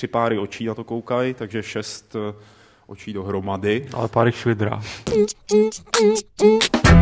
tři páry očí na to koukají, takže šest eh, očí dohromady. Ale pár jich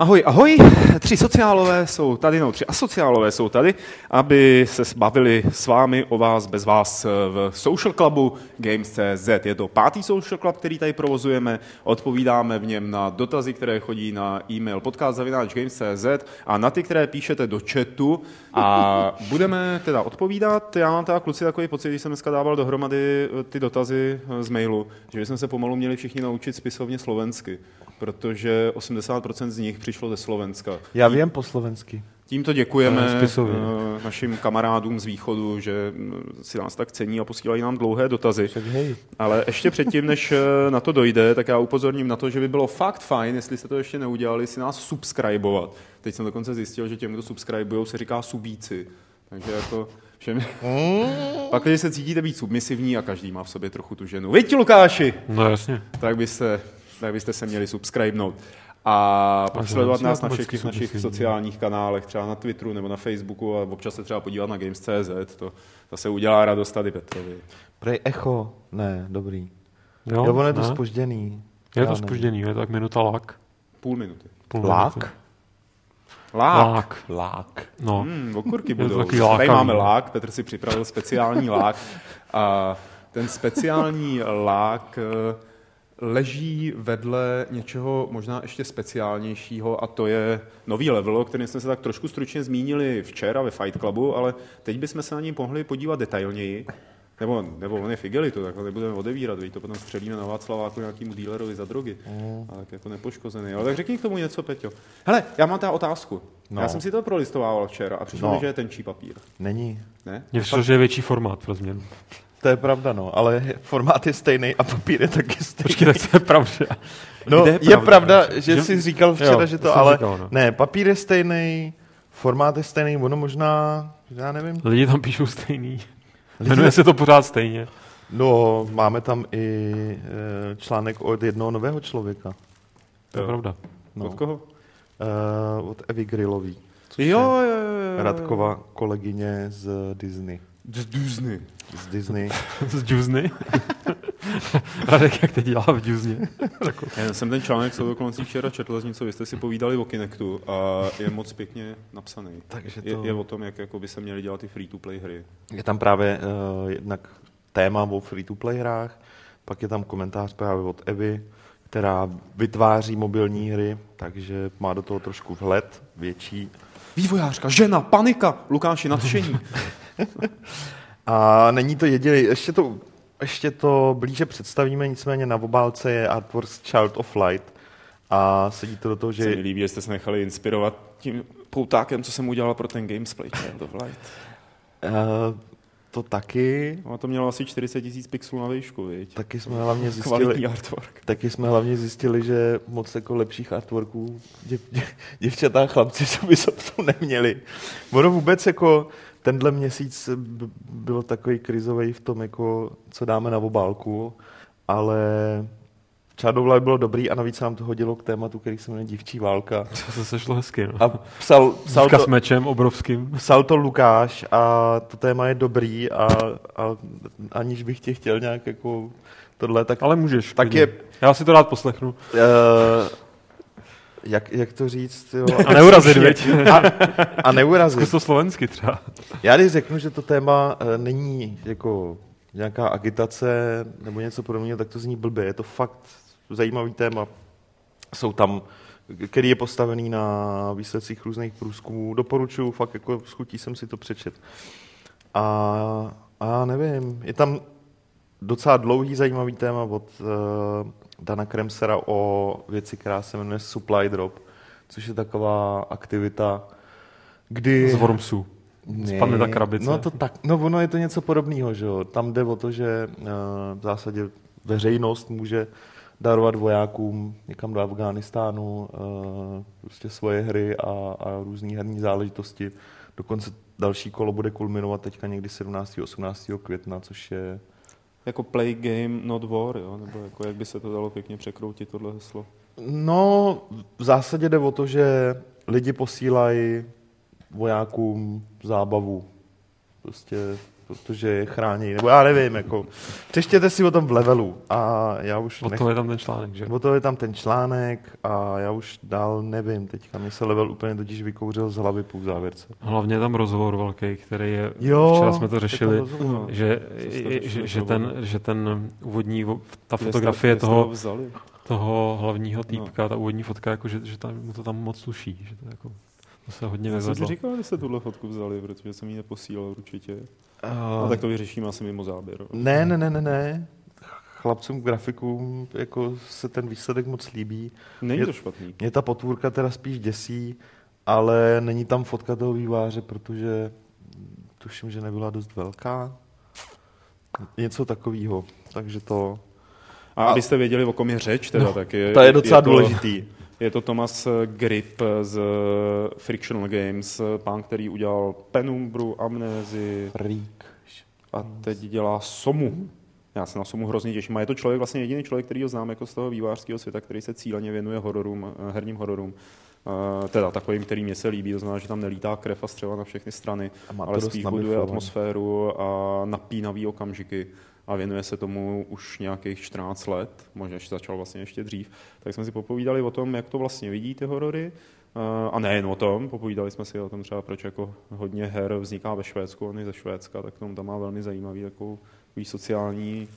Ahoj, ahoj, tři sociálové jsou tady, no tři asociálové jsou tady, aby se bavili s vámi o vás bez vás v Social Clubu Games.cz. Je to pátý Social Club, který tady provozujeme, odpovídáme v něm na dotazy, které chodí na e-mail podcast.games.cz a na ty, které píšete do chatu a budeme teda odpovídat. Já mám teda kluci takový pocit, když jsem dneska dával dohromady ty dotazy z mailu, že jsme se pomalu měli všichni naučit spisovně slovensky protože 80% z nich přišlo ze Slovenska. Já vím po slovensky. Tímto děkujeme uh, našim kamarádům z východu, že si nás tak cení a posílají nám dlouhé dotazy. Ale ještě předtím, než eh, na to dojde, tak já upozorním na to, že by bylo fakt fajn, jestli jste to ještě neudělali, si nás subscribovat. Teď jsem dokonce zjistil, že těm, kdo subscribují, se říká subíci. Takže jako všem... Mm. Pak, když se cítíte být submisivní a každý má v sobě trochu tu ženu. Víte, Lukáši? No jasně. Tak byste tak byste se měli subscribenout. A pak sledovat nás na všech našich sociálních kanálech, třeba na Twitteru nebo na Facebooku a občas se třeba podívat na Games.cz, to zase udělá radost tady Petrovi. Prej echo, ne, dobrý. Jo, jo on je to spožděný. Je to spožděný, je to tak minuta lák. Půl minuty. Půl lák? Lák. Lák. Lák. No. Hmm, okurky budou. Tady máme lák, Petr si připravil speciální lák. A ten speciální lák leží vedle něčeho možná ještě speciálnějšího a to je nový level, o kterém jsme se tak trošku stručně zmínili včera ve Fight Clubu, ale teď bychom se na něj mohli podívat detailněji. Nebo, nebo on je figelitu, tak ho nebudeme odevírat, víš, to potom střelíme na Václaváku nějakému dílerovi za drogy. Mm. A tak jako nepoškozený. Ale tak řekni k tomu něco, Peťo. Hele, já mám ta otázku. No. Já jsem si to prolistoval včera a přišlo no. mi, že je tenčí papír. Není. Ne? Mně přišlo, že je větší formát pro změnu. To je pravda, no, ale formát je stejný a papír je taky stejný. Počkej, tak to je pravda. No, je pravda, je pravda že, že jsi říkal včera, jo, že to, ale říkal, no. ne, papír je stejný, formát je stejný, ono možná, já nevím. Lidi tam píšou stejný. Lidi... Jmenuje se to pořád stejně. No, máme tam i e, článek od jednoho nového člověka. To je pravda. No. Od koho? E, od Evy Grillový. Jo, jo, jo, jo. Radkova kolegyně z Disney. Z Disney. Z Disney. z Disney? Radek, jak teď dělá v Disney? Já jsem ten článek s okolností včera četl, z něco vy jste si povídali o Kinectu a je moc pěkně napsaný. Takže to... je, je, o tom, jak jako by se měly dělat ty free-to-play hry. Je tam právě uh, jednak téma o free-to-play hrách, pak je tam komentář právě od Evy, která vytváří mobilní hry, takže má do toho trošku vhled větší. Vývojářka, žena, panika, Lukáši, nadšení. A není to jediný, ještě to, ještě to blíže představíme, nicméně na obálce je Artworks Child of Light a sedí to do toho, že... Se mi líbí, že jste se nechali inspirovat tím poutákem, co jsem udělal pro ten gamesplay Child of Light. Uh, to taky. No, to mělo asi 40 tisíc pixelů na výšku, viď? Taky jsme hlavně zjistili, artwork. Taky jsme hlavně zjistili, že moc jako lepších artworků děv, děv, děvčatá chlapci co by se to neměli. Ono vůbec jako tenhle měsíc byl takový krizový v tom, jako, co dáme na obálku, ale Shadow bylo dobrý a navíc nám to hodilo k tématu, který se jmenuje Dívčí válka. To se sešlo hezky, no. A psal, psal to, s mečem obrovským. Psal to Lukáš a to téma je dobrý a, a aniž bych tě chtěl nějak jako tohle, tak... Ale můžeš. Tak je, Já si to rád poslechnu. Uh, jak, jak to říct? Jo? A neurazit, veď? A, a neurazit. Zkus to slovensky třeba. Já když řeknu, že to téma uh, není jako nějaká agitace nebo něco podobného, tak to zní blbě. Je to fakt zajímavý téma. Jsou tam, který je postavený na výsledcích různých průzkumů. Doporučuji, fakt jako schutí jsem si to přečet. A, a nevím, je tam docela dlouhý zajímavý téma od uh, Dana Kremsera o věci, která se jmenuje Supply Drop, což je taková aktivita, kdy... Z Wormsu. Spadne ta krabice. No, to tak, no ono je to něco podobného, že jo. Tam jde o to, že uh, v zásadě veřejnost může darovat vojákům někam do Afghánistánu uh, prostě svoje hry a, a různé herní záležitosti. Dokonce další kolo bude kulminovat teďka někdy 17. 18. května, což je jako play game, not war, jo? nebo jako jak by se to dalo pěkně překroutit tohle heslo? No, v zásadě jde o to, že lidi posílají vojákům zábavu. Prostě protože je chrání, nebo já nevím, jako, přečtěte si o tom v levelu a já už... O nech... je tam ten článek, že? O to je tam ten článek a já už dál nevím, teďka mi se level úplně totiž vykouřil z hlavy po závěrce. Hlavně je tam rozhovor velký, který je, jo, včera jsme to řešili, že, že, že, ten, že ten úvodní, ta fotografie toho, toho hlavního týpka, no. ta úvodní fotka, jako, že, že tam, mu to tam moc sluší, že to jako to se hodně Já jsem si říkal, že jste tuhle fotku vzali, protože jsem ji neposílal určitě. Uh, no, tak to vyřešíme asi mimo záběr. Ne, ne, ne, ne, ne. Chlapcům grafikům jako se ten výsledek moc líbí. Není to špatný. Mě ta potvůrka teda spíš děsí, ale není tam fotka toho výváře, protože tuším, že nebyla dost velká. Něco takového. Takže to... A abyste věděli, o kom je řeč, teda, no, tak je, to je docela je to, důležitý. Je to Thomas Grip z Frictional Games, pán, který udělal Penumbru, Amnézi a teď dělá Somu. Já se na Somu hrozně těším. A je to člověk, vlastně jediný člověk, který ho znám jako z toho vývářského světa, který se cíleně věnuje hororům, herním hororům. Uh, teda takovým, který mě se líbí, to znamená, že tam nelítá krev a střeva na všechny strany, ale spíš buduje atmosféru a napínavý okamžiky a věnuje se tomu už nějakých 14 let, možná začal vlastně ještě dřív, tak jsme si popovídali o tom, jak to vlastně vidí ty horory, a nejen o tom, popovídali jsme si o tom třeba, proč jako hodně her vzniká ve Švédsku, on je ze Švédska, tak tomu tam má velmi zajímavý takovou sociální,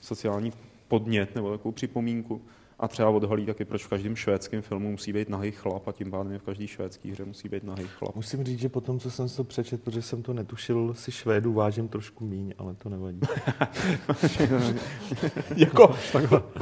sociální podnět nebo takovou připomínku a třeba odhalí taky, proč v každém švédském filmu musí být nahý chlap a tím pádem v každé švédské hře musí být nahý chlap. Musím říct, že po tom, co jsem to přečetl, protože jsem to netušil, si Švédu vážím trošku míň, ale to nevadí. jako,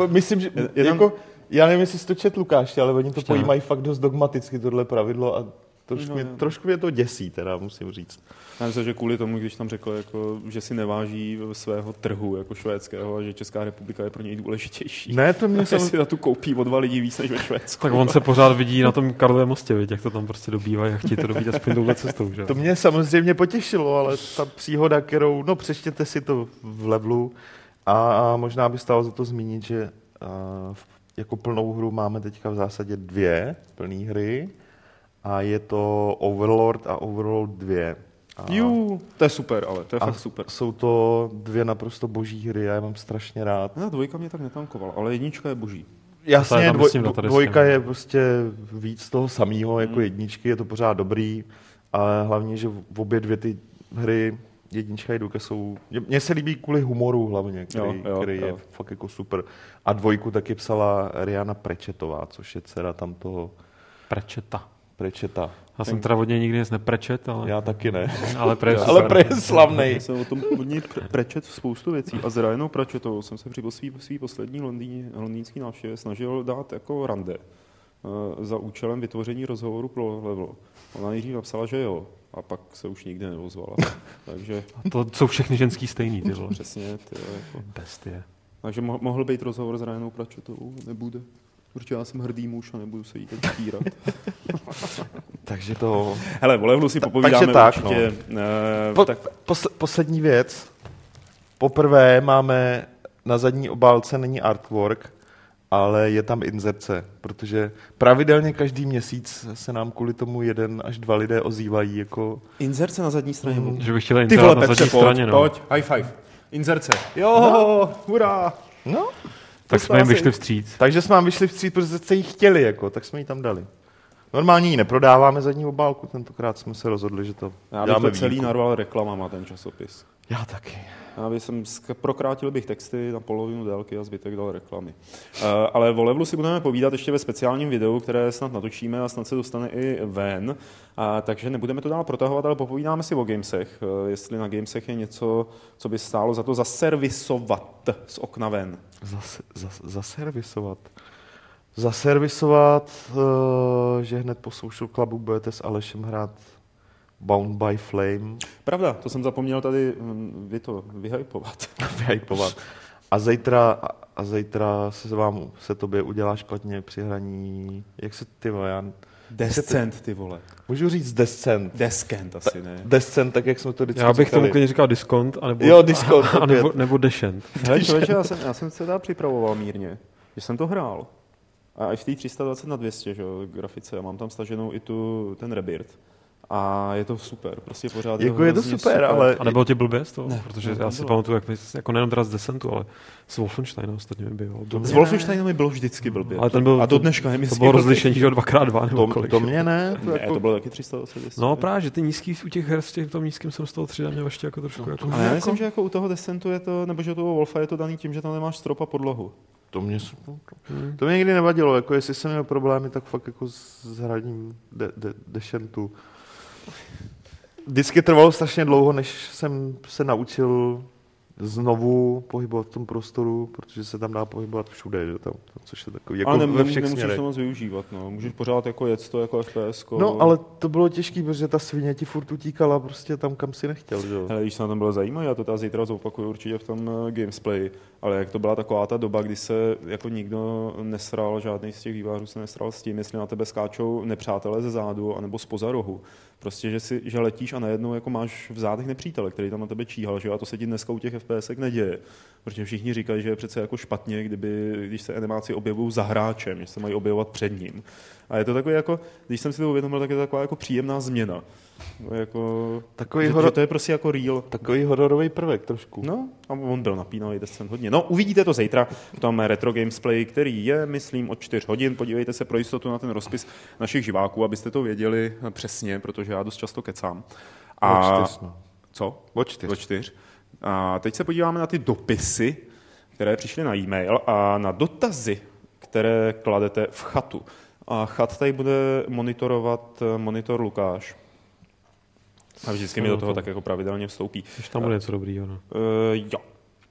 myslím, že jako, já nevím, jestli jsi to čet, Lukáš, ale oni to pojímají fakt dost dogmaticky, tohle pravidlo a Trošku, no, mě, trošku mě to děsí, teda musím říct. Já myslím, že kvůli tomu, když tam řekl, jako, že si neváží svého trhu jako švédského a že Česká republika je pro něj důležitější. Ne, to mě se... si na tu koupí o dva lidi víc než ve Švédsku. Tak on se pořád vidí na tom Karlově mostě, viď, jak to tam prostě dobývají a chtějí to dobít aspoň touhle cestou. Že? To mě samozřejmě potěšilo, ale ta příhoda, kterou, no přečtěte si to v levelu a, a možná by stalo za to zmínit, že a, jako plnou hru máme teďka v zásadě dvě plné hry a je to Overlord a Overlord 2. A Jú, to je super, ale to je fakt super. Jsou to dvě naprosto boží hry, já je mám strašně rád. No, dvojka mě tak netankovala, ale jednička je boží. Jasně, je dvoj, dvojka je prostě víc toho samého jako hmm. jedničky, je to pořád dobrý, ale hlavně, že v obě dvě ty hry, jednička i dvojka jsou, mně se líbí kvůli humoru hlavně, který, jo, jo, který jo. je fakt jako super. A dvojku taky psala Riana Prečetová, což je dcera tam toho... Prečeta. Prečeta. Já jsem teda od něj nikdy nic neprečet, ale... Já taky ne. ale pre ale pre je slavnej. Já jsem o tom od něj prečet spoustu věcí a s Ryanou Prečetou jsem se při svý, svý poslední londýn, londýnský návštěvě snažil dát jako rande uh, za účelem vytvoření rozhovoru pro level. Ona nejdřív napsala, že jo, a pak se už nikdy neozvala. Takže... A to jsou všechny ženský stejný, ty vole. Přesně, ty jako... Bestie. Takže mohl být rozhovor s Ryanou Pračetovou, nebude. Protože já jsem hrdý muž a nebudu se jí teď stírat. Takže to... Hele, o levelu si popovídáme Takže tak, určitě. No. Uh, po, tak. Pos, poslední věc. Poprvé máme na zadní obálce není artwork, ale je tam inzerce, protože pravidelně každý měsíc se nám kvůli tomu jeden až dva lidé ozývají jako... Inzerce na zadní straně? Mm. Že bych chtěl inzerce na zadní pojď, straně, no. Pojď, high five. Inzerce. Jo, no. hurá. No, tak jsme jim vyšli vstříc. Takže jsme vám vyšli vstříc, protože jste ji chtěli, jako, tak jsme ji tam dali. Normálně ji neprodáváme zadní obálku, tentokrát jsme se rozhodli, že to Já bych to celý narval reklamama, ten časopis. Já taky. Já bych jsem prokrátil bych texty na polovinu délky a zbytek dal reklamy. Uh, ale o levelu si budeme povídat ještě ve speciálním videu, které snad natočíme a snad se dostane i ven. Uh, takže nebudeme to dál protahovat, ale popovídáme si o gamesech. Uh, jestli na gamesech je něco, co by stálo za to zaservisovat z okna ven. Zas, zas, zaservisovat? Zaservisovat, uh, že hned po Social Clubu budete s Alešem hrát Bound by Flame. Pravda, to jsem zapomněl tady hm, vy to vyhypovat. vyhypovat. A zítra, a zítra se vám, se tobě udělá špatně při hraní, jak se ty vole, já... Descent, ty vole. Můžu říct Descent. Descent asi, ne? Descent, tak jak jsme to vždycky Já bych tomu klidně říkal diskont, anebo, jo, diskont, a, nebo, nebo Descent. Hele, člověče, já jsem, já jsem se teda připravoval mírně, že jsem to hrál. A i v té 320 na 200 že, grafice, já mám tam staženou i tu, ten Rebirth a je to super, prostě pořád jako je to super, super, ale... A nebylo ti blbě z toho? Ne, Protože já si pamatuju, jak, jako nejenom teda z Descentu, ale z Wolfensteina ostatně mi bylo. Z Wolfensteina mi bylo vždycky blbě. Ale ten byl, a do dneška je To bylo rozlišení o dvakrát dva nebo to, kolik. To mě ne. To, jako... ne, to bylo taky 380. No právě, že ty nízký u těch her s tím tom nízkým jsem z toho 3 mě ještě jako trošku. No, jako, ale já myslím, že jako u toho Descentu je to, nebo že u toho Wolfa je to daný tím, že tam nemáš strop a podlahu. To mě, to mě nikdy nevadilo, jako jestli jsem měl problémy, tak fakt jako s hraním de, de, Descentu vždycky trvalo strašně dlouho, než jsem se naučil znovu pohybovat v tom prostoru, protože se tam dá pohybovat všude, že tam, což je takový, jako ale nem, ve všech nemusíš směrech. to moc využívat, no. můžeš pořád jako jet to jako FPS. No, ale to bylo těžké, protože ta svině ti furt utíkala prostě tam, kam si nechtěl, že Hele, když se na tom bylo zajímavé, já to tady zítra zopakuju určitě v tom uh, Gamesplay, ale jak to byla taková ta doba, kdy se jako nikdo nesral, žádný z těch vývářů se nesral s tím, jestli na tebe skáčou nepřátelé ze zádu anebo z rohu. Prostě, že, si, že letíš a najednou jako máš v zádech nepřítele, který tam na tebe číhal, že? a to se ti dneska u těch FPS neděje. Protože všichni říkají, že je přece jako špatně, kdyby, když se animáci objevují za hráčem, že se mají objevovat před ním. A je to takový jako, když jsem si to uvědomil, tak je to taková jako příjemná změna. No, jako, takový že, horor... že, to je prostě jako real. Takový hororový prvek trošku. No, a on byl napínavý descent hodně. No, uvidíte to zítra v tom retro gamesplay, který je, myslím, od 4 hodin. Podívejte se pro jistotu na ten rozpis našich živáků, abyste to věděli přesně, protože já dost často kecám. A... O čtyř, no. Co? O čtyř. O čtyř. A teď se podíváme na ty dopisy, které přišly na e-mail a na dotazy, které kladete v chatu. A chat tady bude monitorovat monitor Lukáš. A vždycky mi do toho tak jako pravidelně vstoupí. Když tam bude něco dobrýho. No. Uh, jo.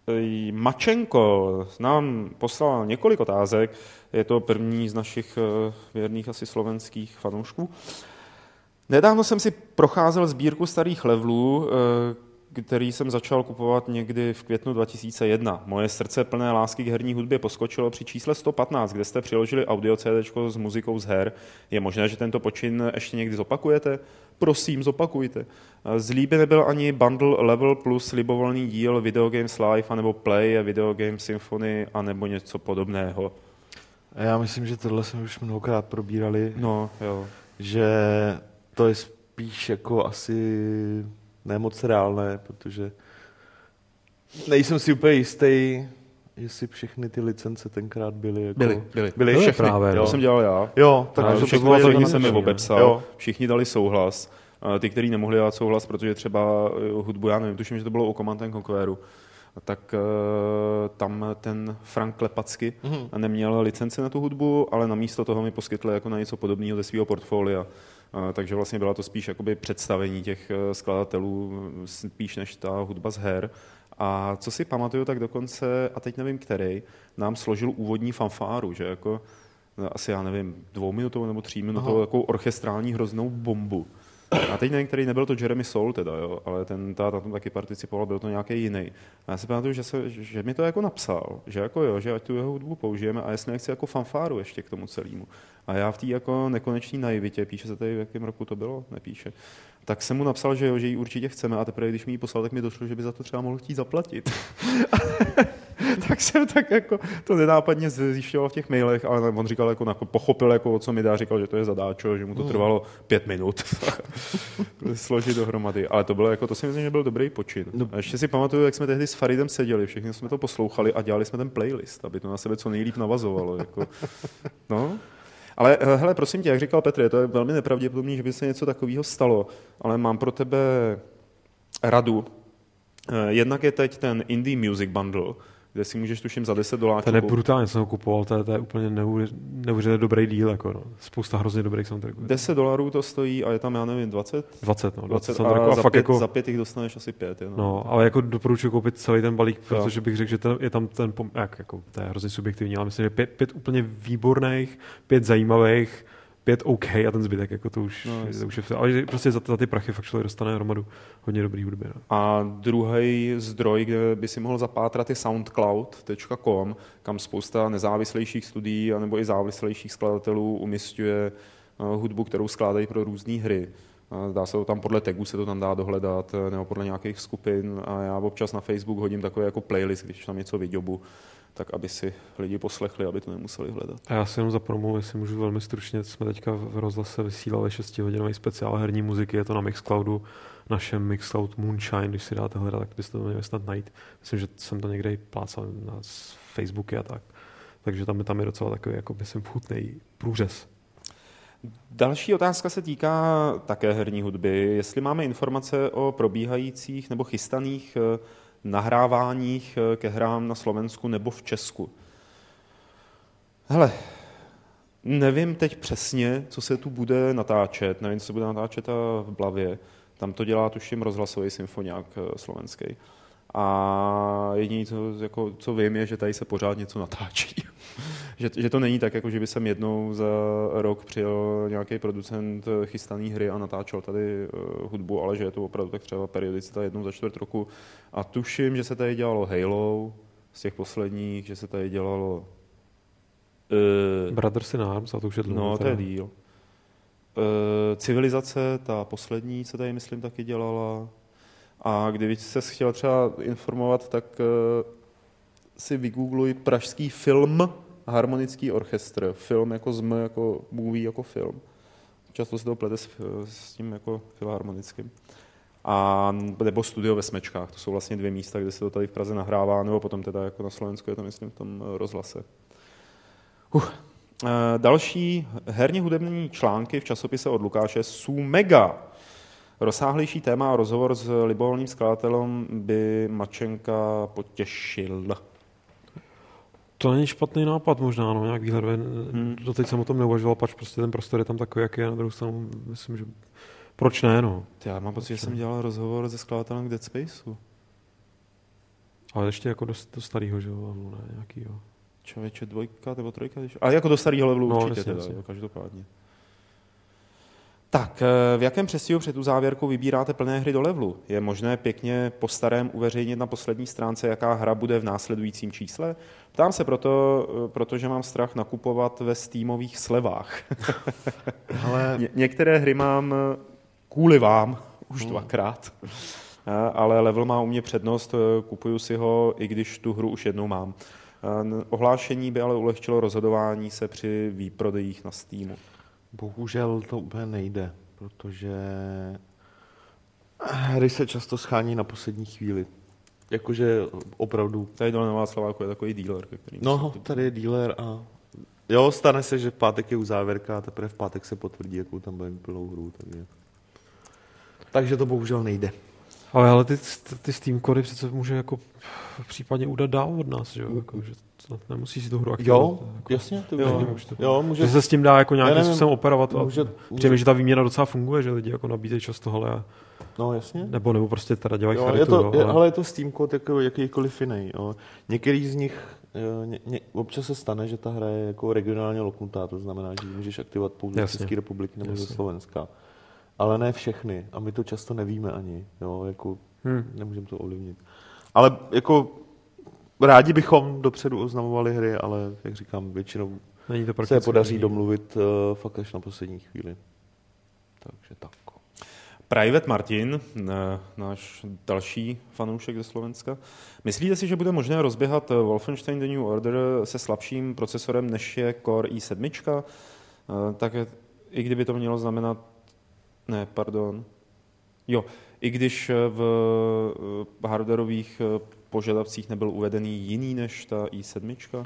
Uh, Mačenko nám poslal několik otázek. Je to první z našich uh, věrných asi slovenských fanoušků. Nedávno jsem si procházel sbírku starých levelů, uh, který jsem začal kupovat někdy v květnu 2001. Moje srdce plné lásky k herní hudbě poskočilo při čísle 115, kde jste přiložili audio CD s muzikou z her. Je možné, že tento počin ještě někdy zopakujete? Prosím, zopakujte. Z líby nebyl ani bundle Level plus libovolný díl Video Games Live, anebo Play a Video Games Symphony, anebo něco podobného. Já myslím, že tohle jsme už mnohokrát probírali. No, jo. Že to je spíš jako asi nemoc reálné, protože nejsem si úplně jistý, jestli všechny ty licence tenkrát byly. Jako... Byly, byly. Byly všechny. Právě, jo. To jsem dělal já. Jo, tak to všechny lidi jsem mi obepsal, jo. všichni dali souhlas. Ty, kteří nemohli dát souhlas, protože třeba eh, hudbu, já nevím, tuším, že to bylo o Command Conqueru, tak uh, tam ten Frank Klepacky mm-hmm. neměl licenci na tu hudbu, ale namísto toho mi poskytl jako na něco podobného ze svého portfolia. Uh, takže vlastně byla to spíš jakoby představení těch uh, skladatelů, spíš než ta hudba z her. A co si pamatuju, tak dokonce, a teď nevím který, nám složil úvodní fanfáru, že jako asi já nevím, dvouminutovou nebo tříminutovou takovou orchestrální hroznou bombu. A teď nevím, který nebyl to Jeremy Soul teda, jo, ale ten ta tam taky participoval, byl to nějaký jiný. A já si pamatuju, že, se, že mi to jako napsal, že jako jo, že ať tu jeho hudbu použijeme a jestli nechci jako fanfáru ještě k tomu celému. A já v té jako nekonečné naivitě, píše se tady, v jakém roku to bylo, nepíše, tak jsem mu napsal, že jo, že ji určitě chceme a teprve, když mi ji poslal, tak mi došlo, že by za to třeba mohl chtít zaplatit. tak jsem tak jako to nenápadně zjišťoval v těch mailech, ale on říkal, jako, jako pochopil, jako, o co mi dá, říkal, že to je zadáčo, že mu to hmm. trvalo pět minut složit dohromady. Ale to bylo jako, to si myslím, že byl dobrý počin. No. A ještě si pamatuju, jak jsme tehdy s Faridem seděli, všichni jsme to poslouchali a dělali jsme ten playlist, aby to na sebe co nejlíp navazovalo. Jako. No, ale eh, hele, prosím tě, jak říkal Petr, to je velmi nepravděpodobné, že by se něco takového stalo, ale mám pro tebe radu. Eh, jednak je teď ten Indie Music Bundle, kde si můžeš tuším za 10 dolarů. Ten je brutálně, jsem ho kupoval, to je, to je úplně neuvěřitelně dobrý díl, jako no. spousta hrozně dobrých soundtracků. 10 dolarů to stojí a je tam, já nevím, 20? 20, no, 20, 20 a, a za, fakt pět, jako, za pět jich dostaneš asi pět. Je, no. no. ale jako doporučuji koupit celý ten balík, protože bych řekl, že ten, je tam ten, jak, jako, to je hrozně subjektivní, ale myslím, že pět, pět úplně výborných, pět zajímavých, pět OK a ten zbytek, jako to už, no, to už je, ale prostě za, za ty prachy fakt člověk dostane hromadu hodně dobrý hudby. No. A druhý zdroj, kde by si mohl zapátrat, je soundcloud.com, kam spousta nezávislejších studií anebo i závislejších skladatelů umistuje eh, hudbu, kterou skládají pro různé hry. Dá se to tam podle tagů se to tam dá dohledat, eh, nebo podle nějakých skupin. A já občas na Facebook hodím takový jako playlist, když tam něco vyďobu tak aby si lidi poslechli, aby to nemuseli hledat. A já si jenom za promo, jestli můžu velmi stručně, jsme teďka v rozhlase vysílali 6-hodinový speciál herní muziky, je to na Mixcloudu, našem Mixcloud Moonshine, když si dáte hledat, tak byste to měli snad najít. Myslím, že jsem to někde plácal na Facebooky a tak. Takže tam, tam je docela takový, jako myslím, vchutný průřez. Další otázka se týká také herní hudby. Jestli máme informace o probíhajících nebo chystaných eh, nahráváních eh, ke hrám na Slovensku nebo v Česku. Hele, nevím teď přesně, co se tu bude natáčet, nevím, co se bude natáčet v Blavě. Tam to dělá, tuším, rozhlasový symfoniák eh, slovenský. A jediné, co, jako, co vím, je, že tady se pořád něco natáčí. že, že to není tak, jako že by jsem jednou za rok přijel nějaký producent chystaný hry a natáčel tady uh, hudbu, ale že je to opravdu tak třeba periodicita jednou za čtvrt roku. A tuším, že se tady dělalo Halo z těch posledních, že se tady dělalo... Uh, Brothers in Arms, a to už je dlouho. No, to je díl. Uh, civilizace, ta poslední se tady, myslím, taky dělala. A kdyby se chtěl třeba informovat, tak uh, si vygoogluj pražský film harmonický orchestr. Film jako zm, jako movie, jako film. Často se to plete s, s tím jako filharmonickým. A, nebo studio ve Smečkách, to jsou vlastně dvě místa, kde se to tady v Praze nahrává, nebo potom teda jako na Slovensku je to myslím v tom rozhlase. Uh. Další herně hudební články v časopise od Lukáše jsou mega. Rozsáhlejší téma a rozhovor s libovolným skladatelem by Mačenka potěšil. To není špatný nápad možná, no, nějak výhledově. Hmm. Doteď jsem o tom neuvažoval, pač prostě ten prostor je tam takový, jaký je, na druhou stranu myslím, že proč ne, no. Já mám pocit, že jsem dělal rozhovor se skladatelem k Dead Spaceu. Ale ještě jako do, do starého, že jo, ne, nějakýho. Člověče, dvojka nebo trojka, ale jako do starého levelu no, určitě jasně, teda, jasně. každopádně. Tak, eh, v jakém přestihu před tu závěrkou vybíráte plné hry do levelu? Je možné pěkně po starém uveřejnit na poslední stránce, jaká hra bude v následujícím čísle? Ptám se proto, eh, protože mám strach nakupovat ve Steamových slevách. Ale... Ně- některé hry mám eh, kvůli vám už hmm. dvakrát, ale level má u mě přednost, kupuju si ho, i když tu hru už jednou mám. Ohlášení by ale ulehčilo rozhodování se při výprodejích na Steamu. Bohužel to úplně nejde, protože hry se často schání na poslední chvíli. Jakože opravdu... Tady dole na Václaváku je takový dealer, který... No, tady je dealer a... Jo, stane se, že v pátek je u závěrka a teprve v pátek se potvrdí, jakou tam bude plnou hru. Takže... takže to bohužel nejde. Ale, ale ty, ty Steam kody přece může jako případně udat dál od nás, že jo? Jako, že snad nemusí si tu hru aktivovat. Jo, jako, jasně. Ty jo, to, jo, může, že se s tím dá jako nějakým způsobem operovat. Může, může, že ta výměna docela funguje, že lidi jako nabízejí často, hele, No, jasně. Nebo, nebo prostě teda dělají jo, charitu. Je to, jo, ale... ale je to Steam kód jako jakýkoliv jiný. Jo. Některý z nich, ně, ně, občas se stane, že ta hra je jako regionálně loknutá, to znamená, že můžeš aktivovat pouze z České republiky nebo ze Slovenska. Ale ne všechny. A my to často nevíme ani. Jo, jako hmm. nemůžeme to ovlivnit. Ale jako rádi bychom dopředu oznamovali hry, ale jak říkám, většinou Není to se podaří není. domluvit uh, fakt až na poslední chvíli. Takže tak. Private Martin, náš další fanoušek ze Slovenska. Myslíte si, že bude možné rozběhat Wolfenstein The New Order se slabším procesorem, než je Core i7? Eh, tak i kdyby to mělo znamenat... Ne, pardon. Jo, i když v eh, hardwareových eh, požadavcích nebyl uvedený jiný než ta i7?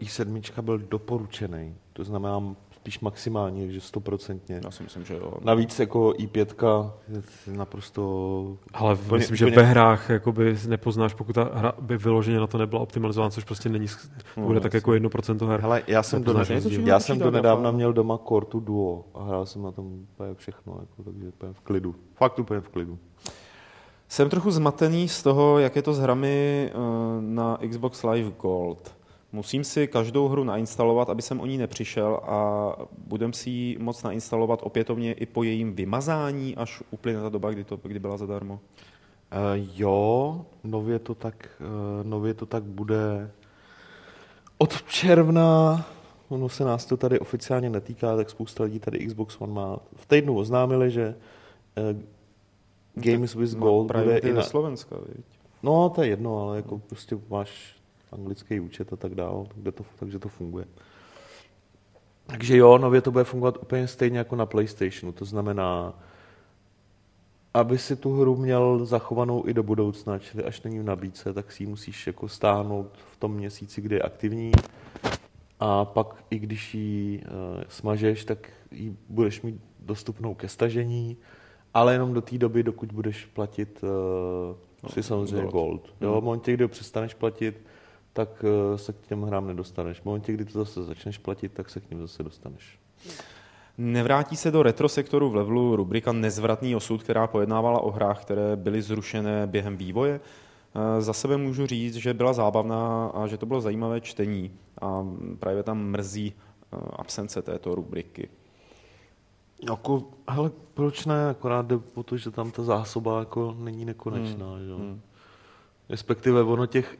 i7 byl doporučený, to znamená spíš maximálně, takže stoprocentně. Já si myslím, že jo. Navíc jako i5 je naprosto... Ale plně, myslím, že plně... ve hrách jakoby nepoznáš, pokud ta hra by vyloženě na to nebyla optimalizována, což prostě není, no, bude tak jako 1% her. Hele, já jsem, do, já jsem do nedávna měl doma Core Duo a hrál jsem na tom úplně všechno, jako, takže úplně v klidu. Fakt úplně v klidu. Jsem trochu zmatený z toho, jak je to s hrami eh, na Xbox Live Gold. Musím si každou hru nainstalovat, aby jsem o ní nepřišel a budem si ji moc nainstalovat opětovně i po jejím vymazání, až uplyne ta doba, kdy, to, kdy byla zadarmo. Uh, jo, nově to, tak, uh, nově to tak bude od června, ono se nás to tady oficiálně netýká, tak spousta lidí tady Xbox One má. V týdnu oznámili, že uh, Games with Gold no, bude i na... Slovenska, viď? No, to je jedno, ale jako prostě máš anglický účet a tak dále, takže to, takže to funguje. Takže jo, nově to bude fungovat úplně stejně jako na PlayStationu, to znamená, aby si tu hru měl zachovanou i do budoucna, čili až není v nabídce, tak si ji musíš jako stáhnout v tom měsíci, kdy je aktivní a pak i když ji uh, smažeš, tak ji budeš mít dostupnou ke stažení, ale jenom do té doby, dokud budeš platit uh, no, si samozřejmě gold. gold. Jo, hmm. v momentě, kdy ho přestaneš platit, tak uh, se k těm hrám nedostaneš. V momentě, kdy to zase začneš platit, tak se k ním zase dostaneš. Nevrátí se do retro sektoru v levelu rubrika Nezvratný osud, která pojednávala o hrách, které byly zrušené během vývoje. Eh, za sebe můžu říct, že byla zábavná a že to bylo zajímavé čtení a právě tam mrzí absence této rubriky. Jako, hele, proč ne? Akorát jde o to, že tam ta zásoba jako není nekonečná. Hmm. Že? Hmm. Respektive ono těch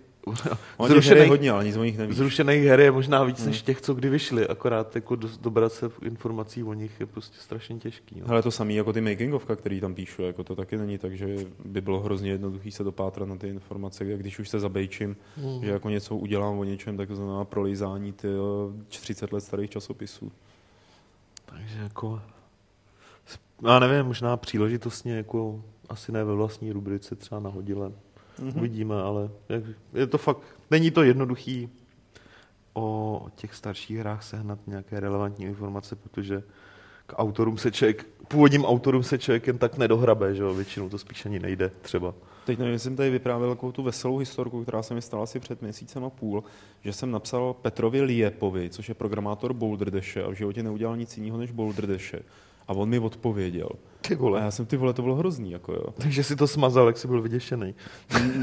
zrušených, her hodně, ale nic o nich nevíš. Zrušených her je možná víc hmm. než těch, co kdy vyšly, akorát jako do, dobrat se informací o nich je prostě strašně těžký. No. Ale to samé jako ty makingovka, který tam píšu, jako to taky není tak, že by bylo hrozně jednoduché se dopátrat na ty informace, když už se zabejčím, hmm. že jako něco udělám o něčem, tak to znamená prolízání ty 30 let starých časopisů. Takže jako, já nevím, možná příležitostně jako asi ne ve vlastní rubrice, třeba nahodile. Mm-hmm. Uvidíme, ale je to fakt, není to jednoduchý o těch starších hrách sehnat nějaké relevantní informace, protože k autorům se člověk, původním autorům se člověk jen tak nedohrabe, že jo? většinou to spíš ani nejde třeba. Teď nevím, jsem tady vyprávěl takovou tu veselou historku, která se mi stala asi před měsícem a půl, že jsem napsal Petrovi Liepovi, což je programátor Boulder Dashe a v životě neudělal nic jiného než Boulder Dashe. A on mi odpověděl. Ty vole. A já jsem ty vole, to bylo hrozný. Jako jo. Takže si to smazal, jak jsi byl vyděšený.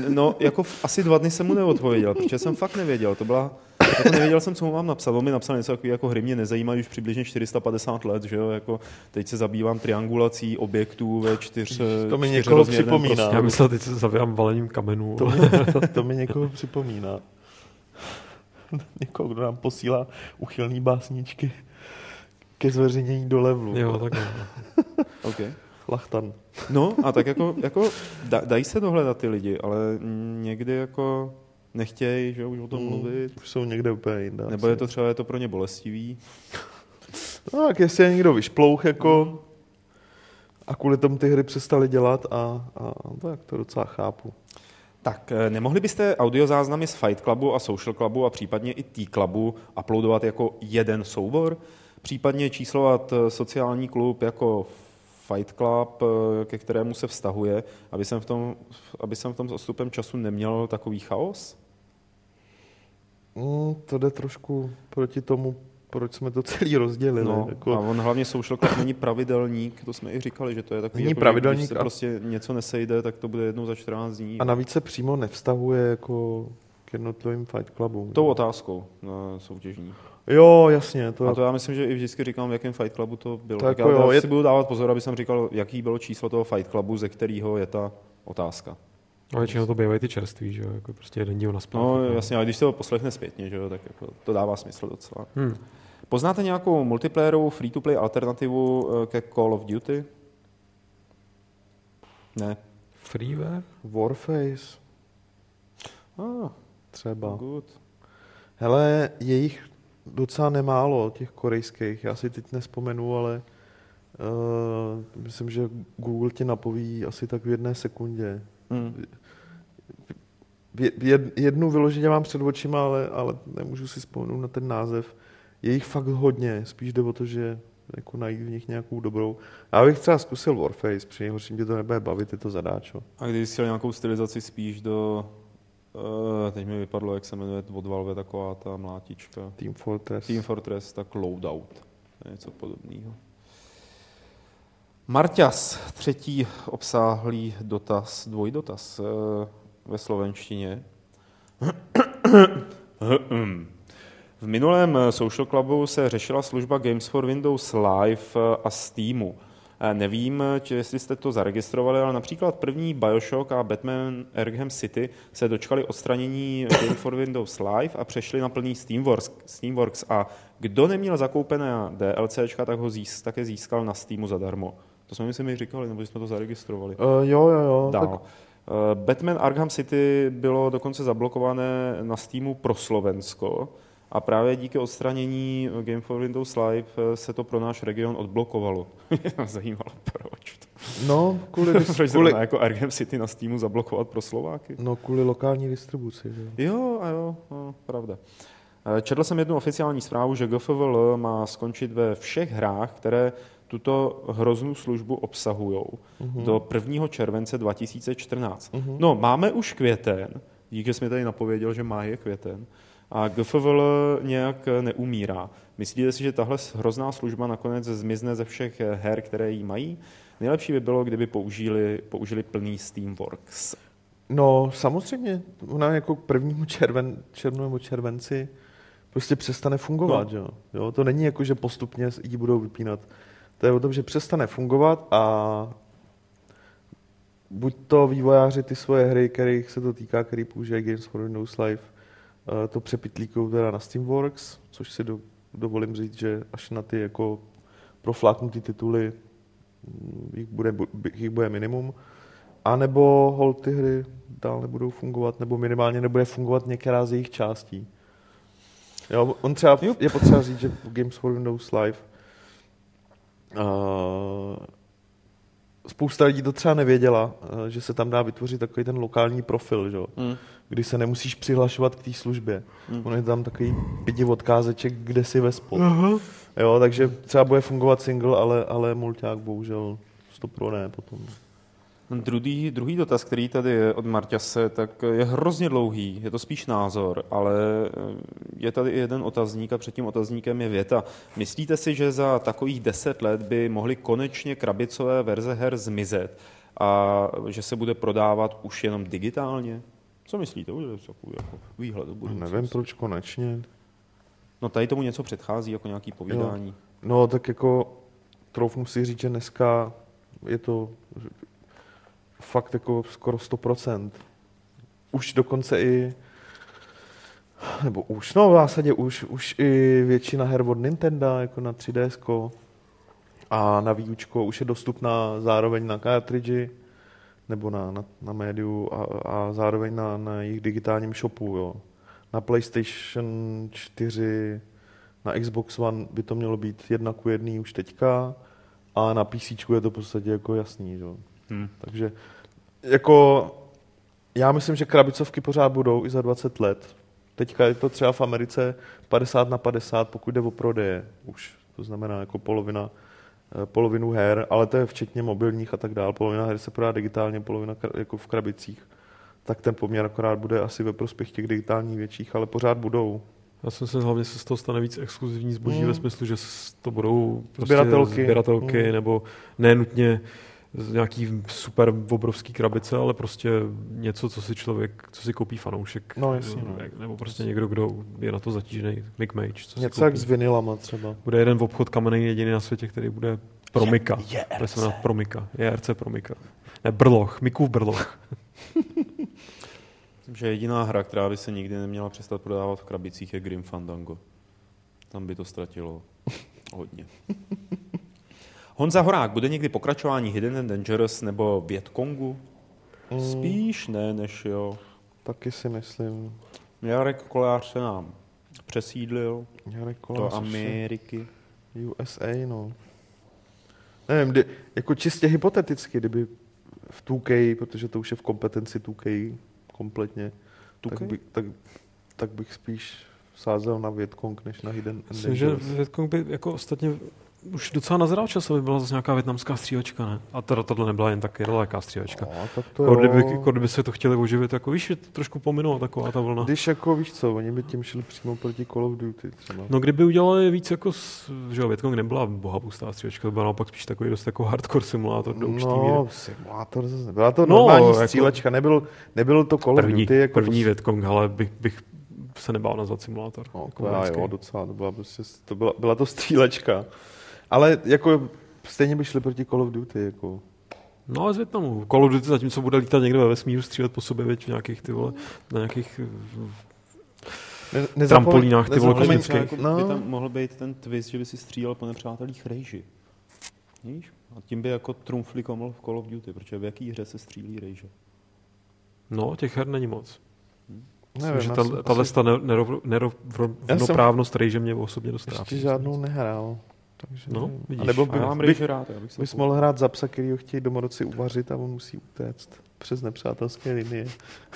No, jako v, asi dva dny jsem mu neodpověděl, protože jsem fakt nevěděl. To byla, jako nevěděl jsem, co mu mám napsat. On mi napsal něco takový, jako hry mě nezajímají už přibližně 450 let, že jo? Jako, teď se zabývám triangulací objektů ve čtyř To mi někoho připomíná. Prostě. Já myslel, teď se zabývám valením kamenů. To, to mi někoho připomíná. Někoho, kdo nám posílá uchylný básničky ke zveřejnění do levelu. Jo, tak okay. Lachtan. No a tak jako, jako da, dají se dohledat ty lidi, ale někdy jako nechtějí, že už o tom mm, mluvit. Už jsou někde úplně jinde. Nebo je to třeba je to pro ně bolestivý. No tak jestli je někdo vyšplouch jako mm. a kvůli tomu ty hry přestali dělat a, a tak to docela chápu. Tak eh, nemohli byste audiozáznamy z Fight Clubu a Social Clubu a případně i T-Clubu uploadovat jako jeden soubor? Případně číslovat eh, sociální klub jako Fight Club, eh, ke kterému se vztahuje, aby jsem v tom, aby jsem v tom s odstupem času neměl takový chaos? Mm, to jde trošku proti tomu, proč jsme to celý rozdělili. No, jako... A on hlavně social club není pravidelník, to jsme i říkali, že to je takový, není jako, pravidelník, když se a... prostě něco nesejde, tak to bude jednou za 14 dní. A navíc se přímo nevztahuje jako k jednotlivým fight clubům. Tou otázkou na soutěžní. Jo, jasně. To... A to já myslím, že i vždycky říkám, v jakém Fight Clubu to bylo. Tak, tak já, jo, já si je... budu dávat pozor, aby jsem říkal, jaký bylo číslo toho Fight Clubu, ze kterého je ta otázka. A většinou to bývají ty čerství, že jo, jako prostě jeden díl na No jasně, ale když se to poslechne zpětně, že jo, tak jako to dává smysl docela. Hmm. Poznáte nějakou multiplayerovou free-to-play alternativu eh, ke Call of Duty? Ne. Freeware? Warface. Ah, třeba. Good. Hele, jejich docela nemálo těch korejských. Já si teď nespomenu, ale uh, myslím, že Google ti napoví asi tak v jedné sekundě. Hmm. Jednu vyloženě mám před očima, ale, ale nemůžu si vzpomenout na ten název. Je jich fakt hodně, spíš jde o to, že jako najít v nich nějakou dobrou. Já bych třeba zkusil Warface, při nejhorším tě to nebude bavit, je to zadáčo. A kdyby chtěl nějakou stylizaci spíš do Uh, teď mi vypadlo, jak se jmenuje od Valve taková ta mlátička. Team Fortress. Team Fortress, tak Loadout. Něco podobného. Marťas, třetí obsáhlý dotaz, dvojdotaz uh, ve slovenštině. v minulém Social Clubu se řešila služba Games for Windows Live a Steamu. Nevím, či jestli jste to zaregistrovali, ale například první Bioshock a Batman Arkham City se dočkali odstranění Game for Windows Live a přešli na plný Steamworks, Steamworks a kdo neměl zakoupené DLCčka, tak ho zís, také získal na Steamu zadarmo. To jsme si mi říkali, nebo jsme to zaregistrovali. Uh, jo, jo, jo. Dál. Tak... Batman Arkham City bylo dokonce zablokované na Steamu pro Slovensko a právě díky odstranění Game for Windows Live se to pro náš region odblokovalo. Mě zajímalo, proč. No, kvůli... proč kvůli... jako Arkham City na Steamu zablokovat pro Slováky? No, kvůli lokální distribuci. Že? Jo, a jo, no, pravda. Četl jsem jednu oficiální zprávu, že GFVL má skončit ve všech hrách, které tuto hroznou službu obsahují uh-huh. do 1. července 2014. Uh-huh. No, máme už květen, díky, že jsi mi tady napověděl, že má je květen, a GFVL nějak neumírá. Myslíte si, že tahle hrozná služba nakonec zmizne ze všech her, které jí mají? Nejlepší by bylo, kdyby použili, použili plný Steamworks. No, samozřejmě. Ona jako k prvnímu červen, červnu červenci prostě přestane fungovat. No. Jo? Jo? To není jako, že postupně ji budou vypínat. To je o tom, že přestane fungovat a buď to vývojáři ty svoje hry, kterých se to týká, který používají Games for Windows Live, to přepitlíkují teda na Steamworks, což si do, dovolím říct, že až na ty jako profláknutý tituly mm, jich bude, jich bude minimum. A nebo hol ty hry dál nebudou fungovat, nebo minimálně nebude fungovat některá z jejich částí. Jo, on třeba, je potřeba říct, že Games for Windows Live uh, spousta lidí to třeba nevěděla, uh, že se tam dá vytvořit takový ten lokální profil, že? Mm. kdy se nemusíš přihlašovat k té službě. Mm. On je tam takový pěti odkázeček, kde si ve spod. Uh-huh. Jo, takže třeba bude fungovat single, ale, ale mulťák bohužel 100 pro ne potom. Druhý, druhý dotaz, který tady je od Marťase, tak je hrozně dlouhý, je to spíš názor, ale eh, je tady i jeden otazník a před tím otazníkem je věta. Myslíte si, že za takových deset let by mohly konečně krabicové verze her zmizet a že se bude prodávat už jenom digitálně? Co myslíte? Už je takový jako výhled do budoucnosti. Nevím, proč konečně. No tady tomu něco předchází, jako nějaký povídání. Jo. No tak jako troufnu si říct, že dneska je to fakt jako skoro 100%. Už dokonce i nebo už, no v zásadě už, už i většina her od Nintendo, jako na 3DS a na výučko už je dostupná zároveň na cartridge nebo na, na, na médiu a, a zároveň na, na jejich digitálním shopu. Jo. Na PlayStation 4, na Xbox One by to mělo být jedna ku jedný už teďka a na PC je to v podstatě jako jasný. Jo. Hmm. Takže jako já myslím, že krabicovky pořád budou i za 20 let. Teďka je to třeba v Americe 50 na 50, pokud jde o prodeje už. To znamená jako polovina, eh, polovinu her, ale to je včetně mobilních a tak dále. Polovina her se prodá digitálně, polovina jako v krabicích. Tak ten poměr akorát bude asi ve prospěch těch digitálních větších, ale pořád budou. Já jsem se hlavně se z toho stane víc exkluzivní zboží mm. ve smyslu, že to budou prostě sběratelky, sběratelky mm. nebo nenutně nějaký super obrovský krabice, ale prostě něco, co si člověk, co si koupí fanoušek. No, jasně, no. Nebo prostě někdo, kdo je na to zatížený, Mick Mage. Co něco jak s vinilama třeba. Bude jeden obchod kamenný jediný na světě, který bude Promika. Je, je se Promika. JRC Promika. Ne, Brloch. Mikův Brloch. Myslím, že jediná hra, která by se nikdy neměla přestat prodávat v krabicích, je Grim Fandango. Tam by to ztratilo hodně. Honza Horák, bude někdy pokračování Hidden and Dangerous nebo Vietkongu? Mm. Spíš ne, než jo. Taky si myslím. Jarek Kolář se nám přesídlil Jarek Kolář do Ameriky. USA, no. Nevím, kdy, jako čistě hypoteticky, kdyby v 2K, protože to už je v kompetenci 2K kompletně, 2K? Tak, by, tak, tak bych spíš sázel na Vietkong, než na Hidden Myslím, že Vietkong by jako ostatně už docela nazrál čas, aby byla zase nějaká větnamská střílečka, ne? A teda tohle nebyla jen tak daleká střílečka. No, tak to jako kdyby, jako kdyby se to chtěli oživit, jako víš, to trošku pominulo taková ta vlna. Když jako víš co, oni by tím šli přímo proti Call of Duty třeba. No kdyby udělali víc jako, že jo, Větkong nebyla bohabustá střílečka, to byla naopak spíš takový dost jako hardcore simulátor do No, míry. simulátor zase, byla to no, normální jako střílečka, nebyl, nebyl to Call první, of Duty. Jako první to... Větkong, ale bych, bych se nebál nazvat simulátor. No, jako jo, docela, to byla, prostě, to byla, byla to střílečka. Ale jako stejně by šli proti Call of Duty. Jako. No ale z Větnamu. Call of Duty zatímco bude lítat někde ve vesmíru, střílet po sobě, věď v nějakých, ty vole, na nějakých ne, trampolínách, ty vole, kosmických. Jako, no. by tam mohl být ten twist, že by si střílel po nepřátelích rejži. Víš? A tím by jako trumfli komol v Call of Duty, protože v jaký hře se střílí rejže? No, těch her není moc. Nevím, že tahle asi... nerovnoprávnost rejže mě osobně dostává. Ještě žádnou nehrál. Takže no, vidíš. A nebo by, mám bych, rád. Já bych bys mohl hrát za psa, který ho chtějí domorodci uvařit a on musí utéct přes nepřátelské linie.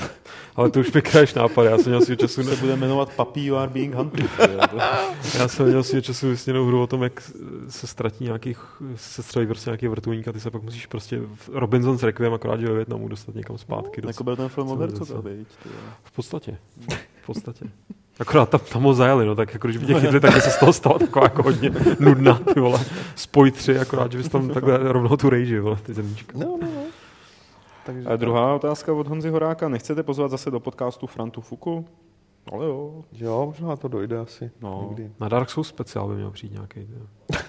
Ale to už pěknáš nápad, já jsem měl si času... Se bude jmenovat Puppy You Are Being Hunted. já jsem měl si času vysněnou hru o tom, jak se ztratí nějaký, se střelí prostě nějaký vrtulník a ty se pak musíš prostě v Robinson's Requiem akorát, ve Větnamu dostat někam zpátky. No, jako byl ten film o V podstatě. V podstatě. Akorát tam, tam ho zajeli, no, tak jako když by tě chytli, tak by se z toho stalo taková jako hodně nudná, ty vole, spoj tři, akorát, že bys tam takhle rovnou tu rejži, vole, ty zemíčka. No, no, no. Takže a druhá otázka od Honzy Horáka. Nechcete pozvat zase do podcastu Frantu Fuku? Ale jo. Jo, možná to dojde asi. No, někdy. Na Dark Souls speciál by měl přijít nějaký.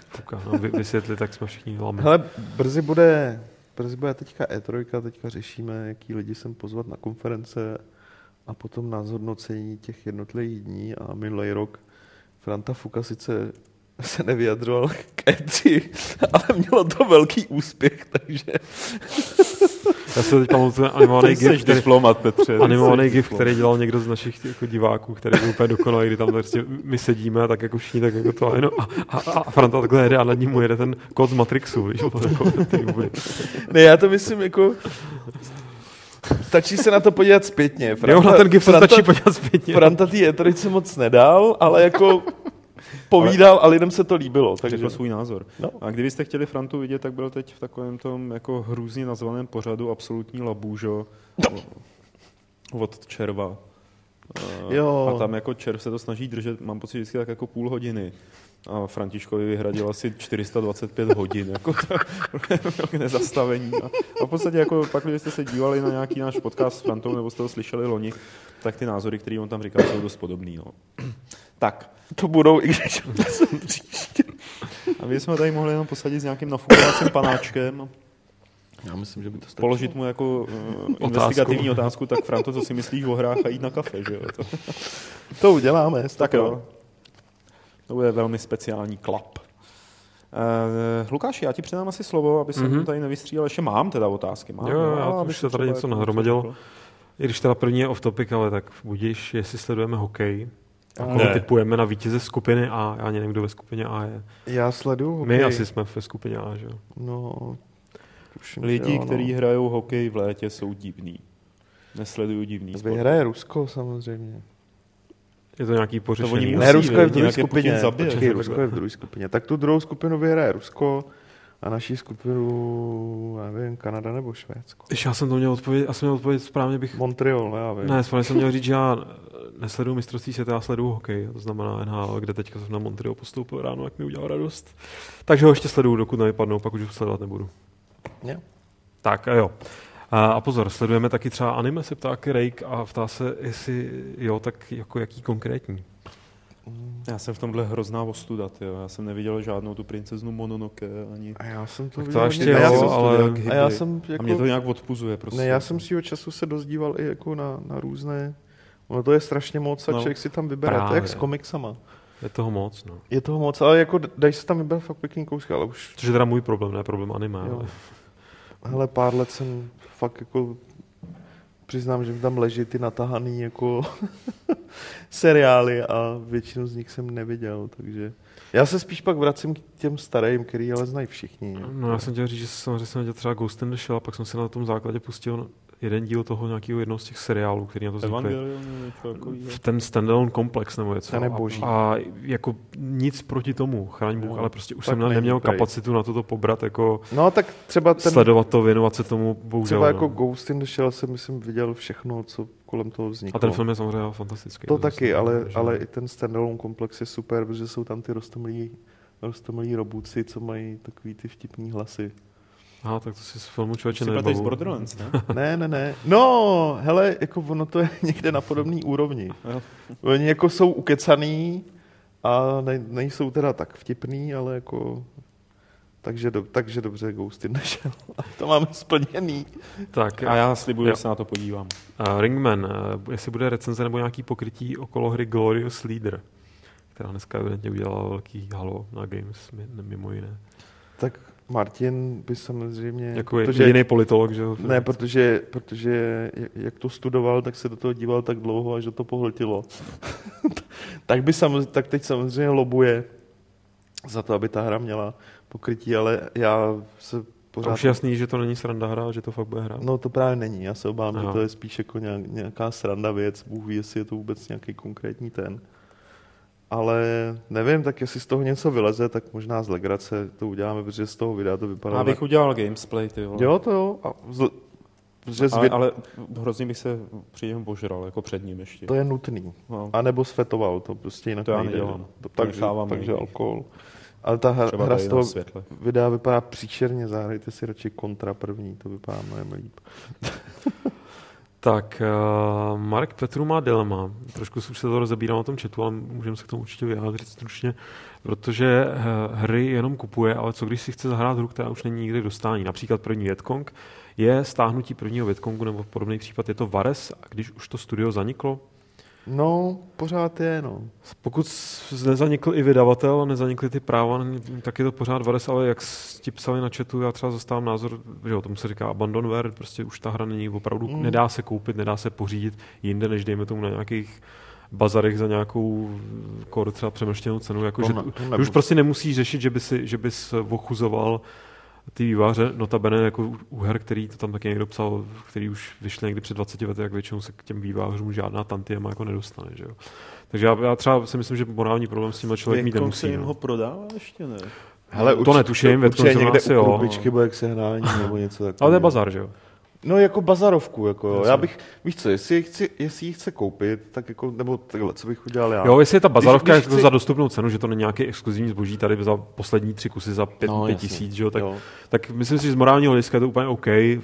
Fuka, no, vysvětlit, tak jsme všichni lamy. Hele, brzy bude, brzy bude teďka E3, teďka řešíme, jaký lidi sem pozvat na konference a potom na zhodnocení těch jednotlivých dní a minulý rok Franta Fuka sice se nevyjadřoval k E3, ale mělo to velký úspěch, takže... Já se teď pamatuju animovaný gif, který, diplomat, Petře, animovaný gif, který dělal někdo z našich jako diváků, který byl úplně dokonalý, kdy tam prostě my sedíme a tak jako všichni tak jako to a, a, a, a Franta takhle jede a nad ním mu jede ten kód z Matrixu, víš, jako, Ne, já to myslím jako Stačí se na to podívat zpětně. Franta, jo, na ten gif se stačí podívat zpětně. Franta tý se moc nedal, ale jako povídal ale, a lidem se to líbilo. Takže řekl svůj názor. No. A kdybyste chtěli Frantu vidět, tak byl teď v takovém tom jako hrůzně nazvaném pořadu Absolutní labůžo no. od červa. Jo. A tam jako červ se to snaží držet, mám pocit, vždycky tak jako půl hodiny a Františkovi vyhradil asi 425 hodin jako k nezastavení. A, a v podstatě jako pak, když jste se dívali na nějaký náš podcast s Frantou, nebo jste ho slyšeli loni, tak ty názory, které on tam říkal, jsou dost podobný. No. Tak. To budou, i když příště. A my jsme tady mohli jenom posadit s nějakým nafukovacím panáčkem. Já myslím, že by to stačilo. Položit mu jako uh, investigativní otázku, tak Franto, co si myslíš o hrách a jít na kafe, že jo? To, to uděláme. Tak jo. To bude velmi speciální klap. Uh, Lukáši, já ti předám asi slovo, aby jsem mm-hmm. tady nevystřílel. Ještě mám teda otázky. Mám, jo, jo, já už se tady něco nahromadilo. I když teda první je off topic, ale tak budíš, jestli sledujeme hokej. A koho typujeme na vítěze skupiny A? Já ani nevím, kdo ve skupině A je. Já sleduju hokej. My asi jsme ve skupině A, že jo? No, tuším, Lidi, no. kteří hrajou hokej v létě, jsou divní. Nesleduju divný sport. hraje Rusko samozřejmě. Je to nějaký pořešení? ne, Rusko je v druhé skupině. Počkej, Rusko je v druhé skupině. Tak tu druhou skupinu vyhraje Rusko a naší skupinu, nevím, Kanada nebo Švédsko. Když já jsem to měl odpovědět, já jsem měl odpovědět správně bych... Montreal, ne, já vím. Ne, správně jsem měl říct, že já nesleduju mistrovství světa, já sleduju hokej, to znamená NHL, kde teďka jsem na Montreal postoupil ráno, jak mi udělal radost. Takže ho ještě sleduju, dokud nevypadnou, pak už ho sledovat nebudu. Yeah. Tak a jo. A pozor, sledujeme taky třeba anime, se ptá Rake a ptá se, jestli jo, tak jako jaký konkrétní. Já jsem v tomhle hrozná ostuda, jo. Já jsem neviděl žádnou tu princeznu Mononoke ani... A já jsem to, to ještě jo, ale... A, já jsem jako... a mě to nějak odpuzuje, prostě. Ne, já jsem svýho času se dozdíval i jako na, na různé... Ono to je strašně moc a no, člověk si tam vybere, právě. to jak s komiksama. Je toho moc, no. Je toho moc, ale jako dají se tam vybrat fakt pěkný kousky, ale už... Což je teda můj problém, ne problém anime, ale... Hele, pár let jsem fakt jako přiznám, že tam leží ty natahaný jako seriály a většinu z nich jsem neviděl, takže já se spíš pak vracím k těm starým, který ale znají všichni. No já jsem chtěl říct, že jsem, že jsem viděl třeba Ghost in the Shell a pak jsem si na tom základě pustil jeden díl toho nějakého jednoho z těch seriálů, který na to vznikly. Ten standalone komplex nebo něco. Ten je boží. A, a, jako nic proti tomu, chraň Bůh, no, ale prostě už jsem neměl prej. kapacitu na toto pobrat, jako no, tak třeba ten, sledovat to, věnovat se tomu, bohužel. Třeba jako no. Ghost in the Shell jsem, myslím, viděl všechno, co kolem toho vzniklo. A ten film je samozřejmě fantastický. To, to taky, ale, ale i ten standalone komplex je super, protože jsou tam ty rostomlí, rostomlí robůci, co mají takový ty vtipní hlasy. Aha, tak to si z filmu člověče nebavu. z Borderlands, ne? ne, ne, ne. No, hele, jako ono to je někde na podobné úrovni. Oni jako jsou ukecaný a ne, nejsou teda tak vtipný, ale jako takže, do, takže dobře, Ghost in to máme splněný. Tak, a já slibuju, že se na to podívám. Uh, Ringman, uh, jestli bude recenze nebo nějaký pokrytí okolo hry Glorious Leader, která dneska evidentně udělala velký halo na Games, mimo jiné. Tak Martin by samozřejmě... Jako protože, jiný politolog, že Ne, protože, protože jak to studoval, tak se do toho díval tak dlouho, až to pohltilo. tak, by samozřejmě, tak teď samozřejmě lobuje za to, aby ta hra měla pokrytí, ale já se pořád... A už jasný, že to není sranda hra, že to fakt bude hrát. No to právě není, já se obávám, že to je spíš jako nějaká sranda věc, Bůh ví, jestli je to vůbec nějaký konkrétní ten ale nevím, tak jestli z toho něco vyleze, tak možná z legrace to uděláme, protože z toho videa to vypadá... Já bych udělal gamesplay, ty vole. Jo, to jo. A z... Ale, ale hrozně bych se při něm božral, jako před ním ještě. To je nutný. No. A nebo svetoval, to prostě jinak To já nedělám. To, takže, takže alkohol. Ale ta hra, hra z toho videa vypadá příčerně, zahrajte si radši kontra první, to vypadá mnohem líp. Tak, uh, Mark Petru má dilema. Trošku už se to rozebírám na tom chatu, ale můžeme se k tomu určitě vyjádřit stručně, protože uh, hry jenom kupuje, ale co když si chce zahrát hru, která už není nikdy dostání. Například první Vietkong je stáhnutí prvního Vietkongu, nebo podobný případ je to Vares, a když už to studio zaniklo, No, pořád je, no. Pokud nezanikl i vydavatel, nezanikly ty práva, tak je to pořád Vares, ale jak ti psali na chatu, já třeba zastávám názor, že o tom se říká abandonware, prostě už ta hra není opravdu, mm. nedá se koupit, nedá se pořídit jinde, než dejme tomu na nějakých bazarech za nějakou kor třeba přemrštěnou cenu, jako, to že, ne, už prostě nemusíš řešit, že, by si, že bys ochuzoval ty výváře, notabene jako u her, který to tam taky někdo psal, který už vyšly někdy před 20 lety, jak většinou se k těm vývářům žádná tantiema jako nedostane. Že jo? Takže já, já, třeba si myslím, že morální problém s tím člověk mít nemusí. Větkon no. ho prodává ještě ne? Hele, to netuším, určitě někde asi, u klubičky bude k sehnání nebo něco takového. Ale to je bazar, že jo? No jako bazarovku, jako Já bych, víš co, jestli ji, chci, jestli ji chce koupit, tak jako, nebo takhle, co bych udělal já. Jo, jestli je ta bazarovka když, když chci... za dostupnou cenu, že to není nějaký exkluzivní zboží tady za poslední tři kusy za pět, no, pět tisíc, že jo, tak, jo. tak myslím si, že z morálního hlediska je to úplně OK. A,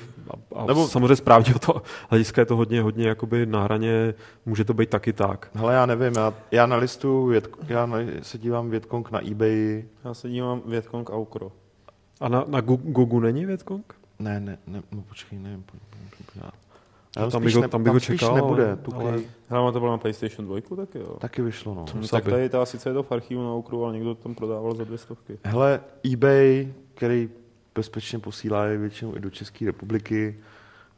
a nebo... samozřejmě správně to hlediska je to hodně, hodně jakoby na hraně, může to být taky tak. Hele, já nevím, já, já na listu, já na, se dívám Vietkong na eBay. Já se dívám Vietkong Aukro. A na, na Gogu není Vietkong? Ne, ne, ne, no počkej, nevím. Já, já tam, bych ho, tam bych ho čekal, nebude. Ale... Hele, to bylo na PlayStation 2 taky, jo. Taky vyšlo, no. no tak tady ta sice je to v archivu na okru, ale někdo tam prodával za dvě stovky. Hele, eBay, který bezpečně posílá je většinou i do České republiky,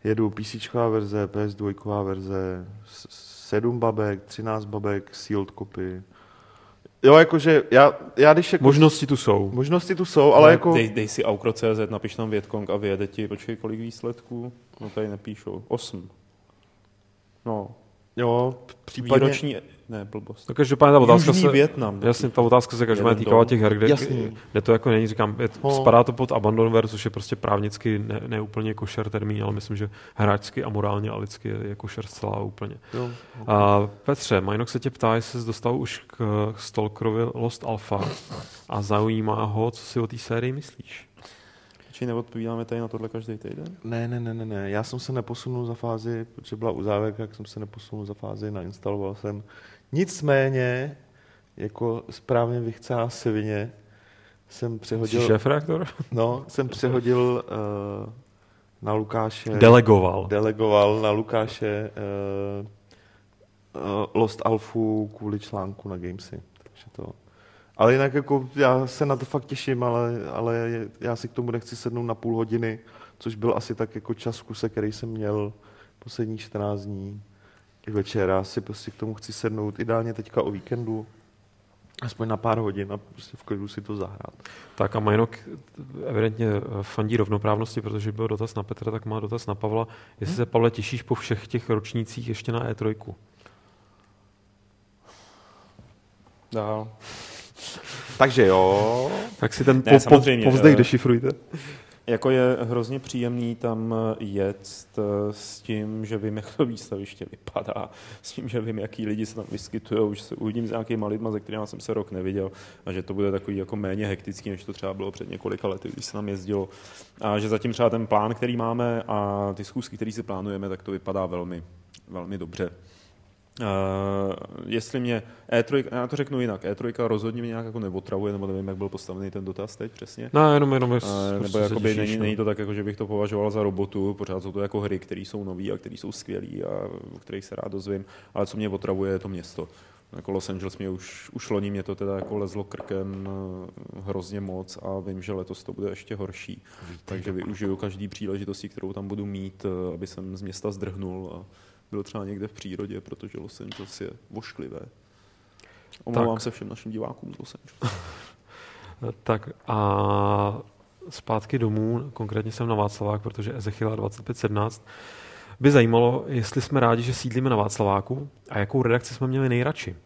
jedu PC verze, PS2 verze, 7 babek, 13 babek, sealed copy, Jo, jakože já, já když jako... Možnosti tu jsou. Možnosti tu jsou, ale, ale jako... Dej, dej si Aukro.cz, napiš tam Vietkong a vyjede ti, počkej, kolik výsledků? No tady nepíšou. Osm. No. Jo, případně... Výroční ne, blbost. No každopádně ta otázka Južní se... Vietnam. Jasně, ta otázka se každopádně týkala těch her, kde, kde to jako není, říkám, je, oh. spadá to pod Abandonware, což je prostě právnicky ne, ne úplně košer termín, ale myslím, že hráčsky a morálně a lidsky je, je košer zcela úplně. Jo, okay. a Petře, Majnok se tě ptá, jestli jsi dostal už k Stalkerovi Lost Alpha a zaujímá ho, co si o té sérii myslíš? Či neodpovídáme tady na tohle každý týden? Ne, ne, ne, ne, ne. Já jsem se neposunul za fázi, protože byla uzávek, jak jsem se neposunul za fázi, nainstaloval jsem Nicméně, jako správně vychcá svině, jsem přehodil... Jsi šéf-reaktor? No, jsem přehodil uh, na Lukáše... Delegoval. Delegoval na Lukáše uh, uh, Lost Alphu kvůli článku na Gamesy. Takže to... Ale jinak jako já se na to fakt těším, ale, ale já si k tomu nechci sednout na půl hodiny, což byl asi tak jako čas kuse, který jsem měl poslední 14 dní večer. Já si prostě k tomu chci sednout, ideálně teďka o víkendu, aspoň na pár hodin a prostě v klidu si to zahrát. Tak a Majnok evidentně fandí rovnoprávnosti, protože byl dotaz na Petra, tak má dotaz na Pavla. Jestli hmm. se, Pavle, těšíš po všech těch ročnících ještě na E3? Dál. Takže jo. Tak si ten ne, po, po, povzdech eh, dešifrujte jako je hrozně příjemný tam jet eh, s tím, že vím, jak to výstaviště vypadá, s tím, že vím, jaký lidi se tam vyskytují, už se uvidím s nějakýma lidma, se kterými jsem se rok neviděl a že to bude takový jako méně hektický, než to třeba bylo před několika lety, když se tam jezdilo. A že zatím třeba ten plán, který máme a ty schůzky, které si plánujeme, tak to vypadá velmi, velmi dobře. Uh, jestli mě E3, já to řeknu jinak, E3 rozhodně mě nějak jako neotravuje, nebo nevím, jak byl postavený ten dotaz teď přesně. No, jenom, jenom uh, nebo jakoby není, není, to tak, jako, že bych to považoval za robotu, pořád jsou to jako hry, které jsou nové a které jsou skvělé a o kterých se rád dozvím, ale co mě otravuje, je to město. Jako Los Angeles mě už, už loni mě to teda jako lezlo krkem eh, hrozně moc a vím, že letos to bude ještě horší. Takže využiju každý příležitosti, kterou tam budu mít, aby jsem z města zdrhnul a byl třeba někde v přírodě, protože Los Angeles je vošklivé. Omlouvám tak. se všem našim divákům z Los Angeles. tak a zpátky domů, konkrétně jsem na Václavák, protože Ezechiela 2517 by zajímalo, jestli jsme rádi, že sídlíme na Václaváku a jakou redakci jsme měli nejradši.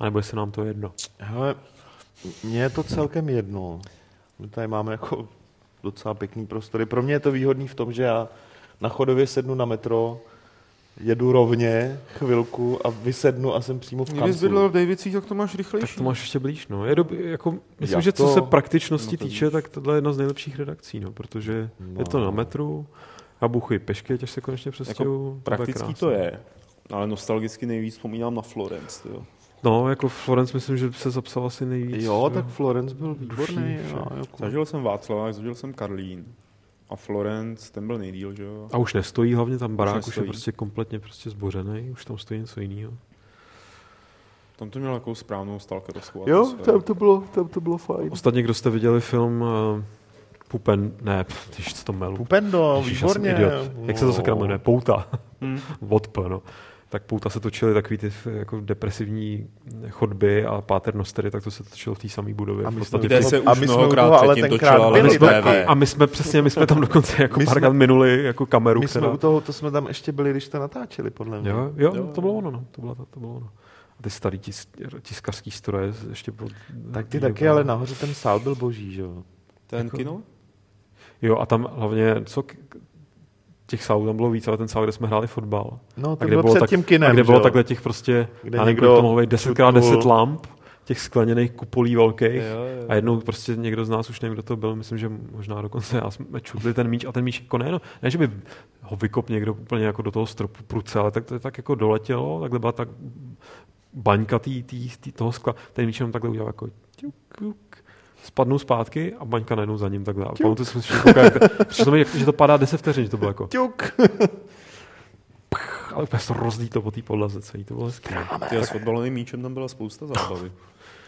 A nebo jestli nám to jedno. Hele, mně je to celkem jedno. My tady máme jako docela pěkný prostory. Pro mě je to výhodný v tom, že já na chodově sednu na metro, jedu rovně chvilku a vysednu a jsem přímo v kanclu. Kdyby bydlel v Davicích, tak to máš rychlejší. Tak to máš ještě blíž, no. Je dob, jako, myslím, Jak že co to? se praktičnosti no týče, tak tohle je jedna z nejlepších redakcí, no, protože no. je to na metru, a buchy pešky, až se konečně přestěhu. Jako praktický to je, ale nostalgicky nejvíc vzpomínám na Florence. Tyjo. No, jako Florence myslím, že se zapsal asi nejvíc. Jo, tak Florence byl výborný. jako... Zažil jsem Václavák, zažil jsem Karlín. A Florence, ten byl nejdíl, že jo? A už nestojí, hlavně tam barák už, už je prostě kompletně prostě zbořený, už tam stojí něco jiného. Tam to měl takovou správnou stalkerovskou Jo, tam to, bylo, tam to bylo fajn. Ostatně, kdo jste viděli film uh, Pupen, ne, když to melu. Pupendo, Ježiš, výborně. Jak se to sakra jmenuje? Pouta. Hmm. Vodp, no. Tak pouta se točily takový ty jako depresivní chodby a paternostery, tak to se točilo v té samé budově. A my jsme, kde se a my jsme mnohokrát ale tenkrát ale byli jsme, a my jsme přesně, my jsme tam dokonce jako párkrát minuli jako kameru. My která... jsme u toho, to jsme tam ještě byli, když to natáčeli, podle mě. Jo, jo, jo. to bylo ono, no. to bylo, to, to bylo ono. A ty starý tisk, tiskarský stroje ještě pod, Tak ty taky, ale nahoře ten sál byl boží, že jo? Ten jako, kino? Jo, a tam hlavně, co těch sálů tam bylo víc, ale ten sál, kde jsme hráli fotbal. No, to a kde bylo před tak, tím kinem, a kde bylo takhle těch prostě, kde někdo to mohlo být 10x10 lamp, těch skleněných kupolí velkých jo, jo. a jednou prostě někdo z nás, už nevím, kdo to byl, myslím, že možná dokonce já jsme čutli ten míč a ten míč jako ne, no, ne, že by ho vykop někdo úplně jako do toho stropu pruce, ale tak to tak jako doletělo, takhle byla tak baňka tý, tý, tý, toho skla, ten míč jenom takhle udělal jako ťuk, ťuk, spadnu zpátky a baňka najednou za ním takhle. A pamatuju si, přišlo mi, že to padá 10 vteřin, že to bylo jako... Ťuk. ale úplně to rozdí to po té podlaze celý, to bylo hezké. Ty s fotbalovým míčem tam byla spousta zábavy.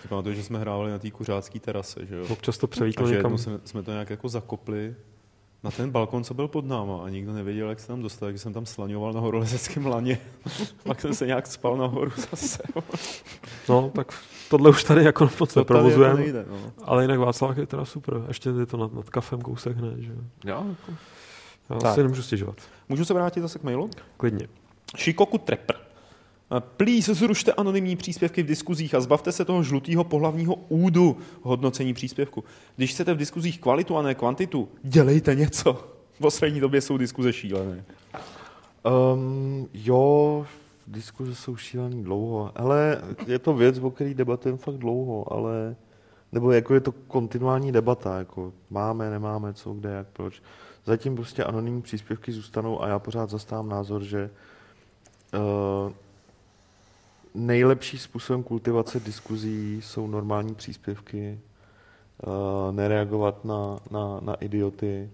Si pamatuju, že jsme hráli na té kuřácké terase, že jo? Občas to převítlo někam. Jsme, jsme, to nějak jako zakopli na ten balkon, co byl pod náma a nikdo nevěděl, jak se tam dostal, takže jsem tam slaňoval na horolezeckém laně. Pak jsem se nějak spal nahoru zase. no, tak tohle už tady jako moc neprovozujeme. Jako no. Ale jinak Václav je teda super. Ještě je to nad, nad kafem kousek hned, že jo. Jako. Já tak. si nemůžu stěžovat. Můžu se vrátit zase k mailu? Klidně. Shikoku Trepper. Please zrušte anonymní příspěvky v diskuzích a zbavte se toho žlutého pohlavního údu hodnocení příspěvku. Když chcete v diskuzích kvalitu a ne kvantitu, dělejte něco. V poslední době jsou diskuze šílené. Um, jo, diskuze jsou šílený dlouho, ale je to věc, o které debatujeme fakt dlouho, ale nebo jako je to kontinuální debata, jako máme, nemáme, co, kde, jak, proč. Zatím prostě anonymní příspěvky zůstanou a já pořád zastávám názor, že uh, nejlepší způsobem kultivace diskuzí jsou normální příspěvky, uh, nereagovat na, na, na idioty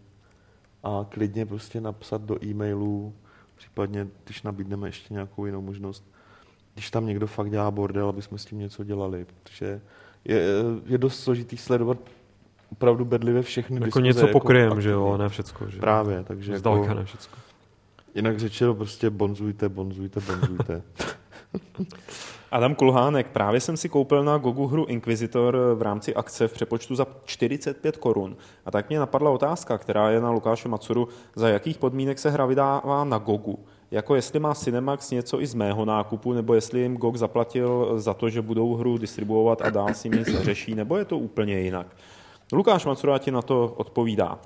a klidně prostě napsat do e-mailů, případně když nabídneme ještě nějakou jinou možnost, když tam někdo fakt dělá bordel, aby jsme s tím něco dělali, protože je, je dost složitý sledovat opravdu bedlivě všechny jako diskuze. něco jako pokryjem, že jo, ne všecko. Že? Právě, takže Zdaleka jako, ne všecko. Jinak řečeno prostě bonzujte, bonzujte, bonzujte. Adam Kulhánek, právě jsem si koupil na Gogu hru Inquisitor v rámci akce v přepočtu za 45 korun. A tak mě napadla otázka, která je na Lukáše Macuru, za jakých podmínek se hra vydává na Gogu. Jako jestli má Cinemax něco i z mého nákupu, nebo jestli jim GOG zaplatil za to, že budou hru distribuovat a dál si nic neřeší, nebo je to úplně jinak. Lukáš Macura ti na to odpovídá.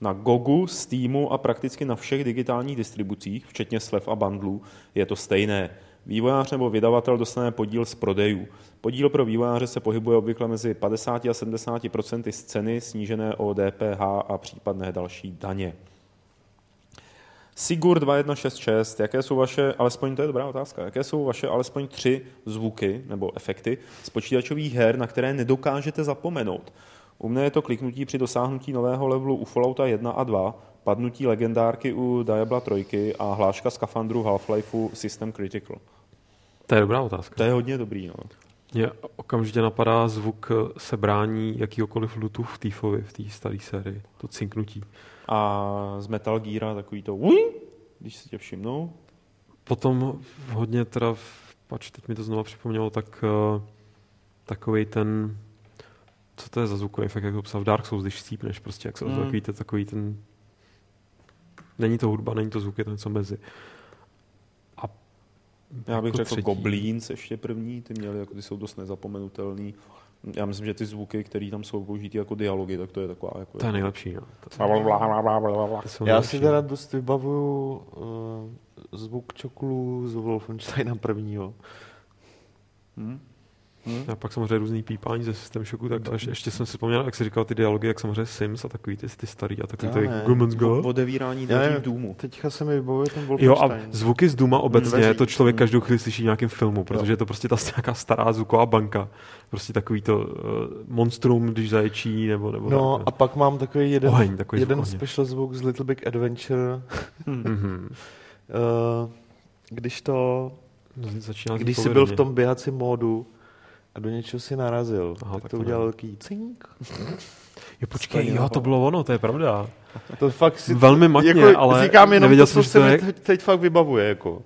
Na Gogu, Steamu a prakticky na všech digitálních distribucích, včetně slev a bundlů, je to stejné. Vývojář nebo vydavatel dostane podíl z prodejů. Podíl pro vývojáře se pohybuje obvykle mezi 50 a 70 z ceny snížené o DPH a případné další daně. Sigur 2166, jaké jsou vaše, alespoň to je dobrá otázka, jaké jsou vaše alespoň tři zvuky nebo efekty z počítačových her, na které nedokážete zapomenout? U mne je to kliknutí při dosáhnutí nového levelu u Fallouta 1 a 2, padnutí legendárky u Diabla 3 a hláška skafandru Half-Lifeu System Critical. To je dobrá otázka. To je hodně dobrý, no. Mě okamžitě napadá zvuk sebrání jakýkoliv lutu v Týfovi, v té staré sérii. To cinknutí. A z Metal Gear takový to když si tě všimnou. Potom hodně teda, pač teď mi to znova připomnělo, tak uh, takový ten, co to je za zvukový efekt, jak to psal v Dark Souls, když střípneš prostě, jak se mm. takový, ten, takový ten, není to hudba, není to zvuk, je to něco mezi. A já bych jako řekl třetí. Goblins ještě první, ty měli, jako ty jsou dost nezapomenutelný já myslím, že ty zvuky, které tam jsou použity jako dialogy, tak to je taková... Jako to je nejlepší, jo. To Já si teda dost vybavuju uh, zvuk čoklů z Wolfensteina prvního. Hmm. Hmm. A pak samozřejmě různý pípání ze systém šoku, tak až, ještě jsem si vzpomněl, jak jsi říkal ty dialogy, jak samozřejmě Sims a takový ty, ty starý a takový ty Gumens Go. Odevírání dveří v Doomu. Teďka se mi vybavuje ten Wolfenstein. Jo a zvuky z Duma obecně, Dveří. to člověk každou chvíli slyší v nějakém filmu, protože je to prostě ta nějaká stará zvuková banka. Prostě takový to uh, monstrum, když zaječí, nebo, nebo No tak, a pak mám takový jeden, oheň, takový jeden zvuk special zvuk z Little Big Adventure. mm-hmm. uh, když to Začíná když jsi byl v tom běhacím módu, a do něčeho si narazil. Aha, tak, tak to udělal velký cink. Jo, počkej, jo, to bylo ono, to je pravda. To fakt si Velmi matně, jako, ale říkám jenom nevěděl to, co se mi teď, teď fakt vybavuje. Jako.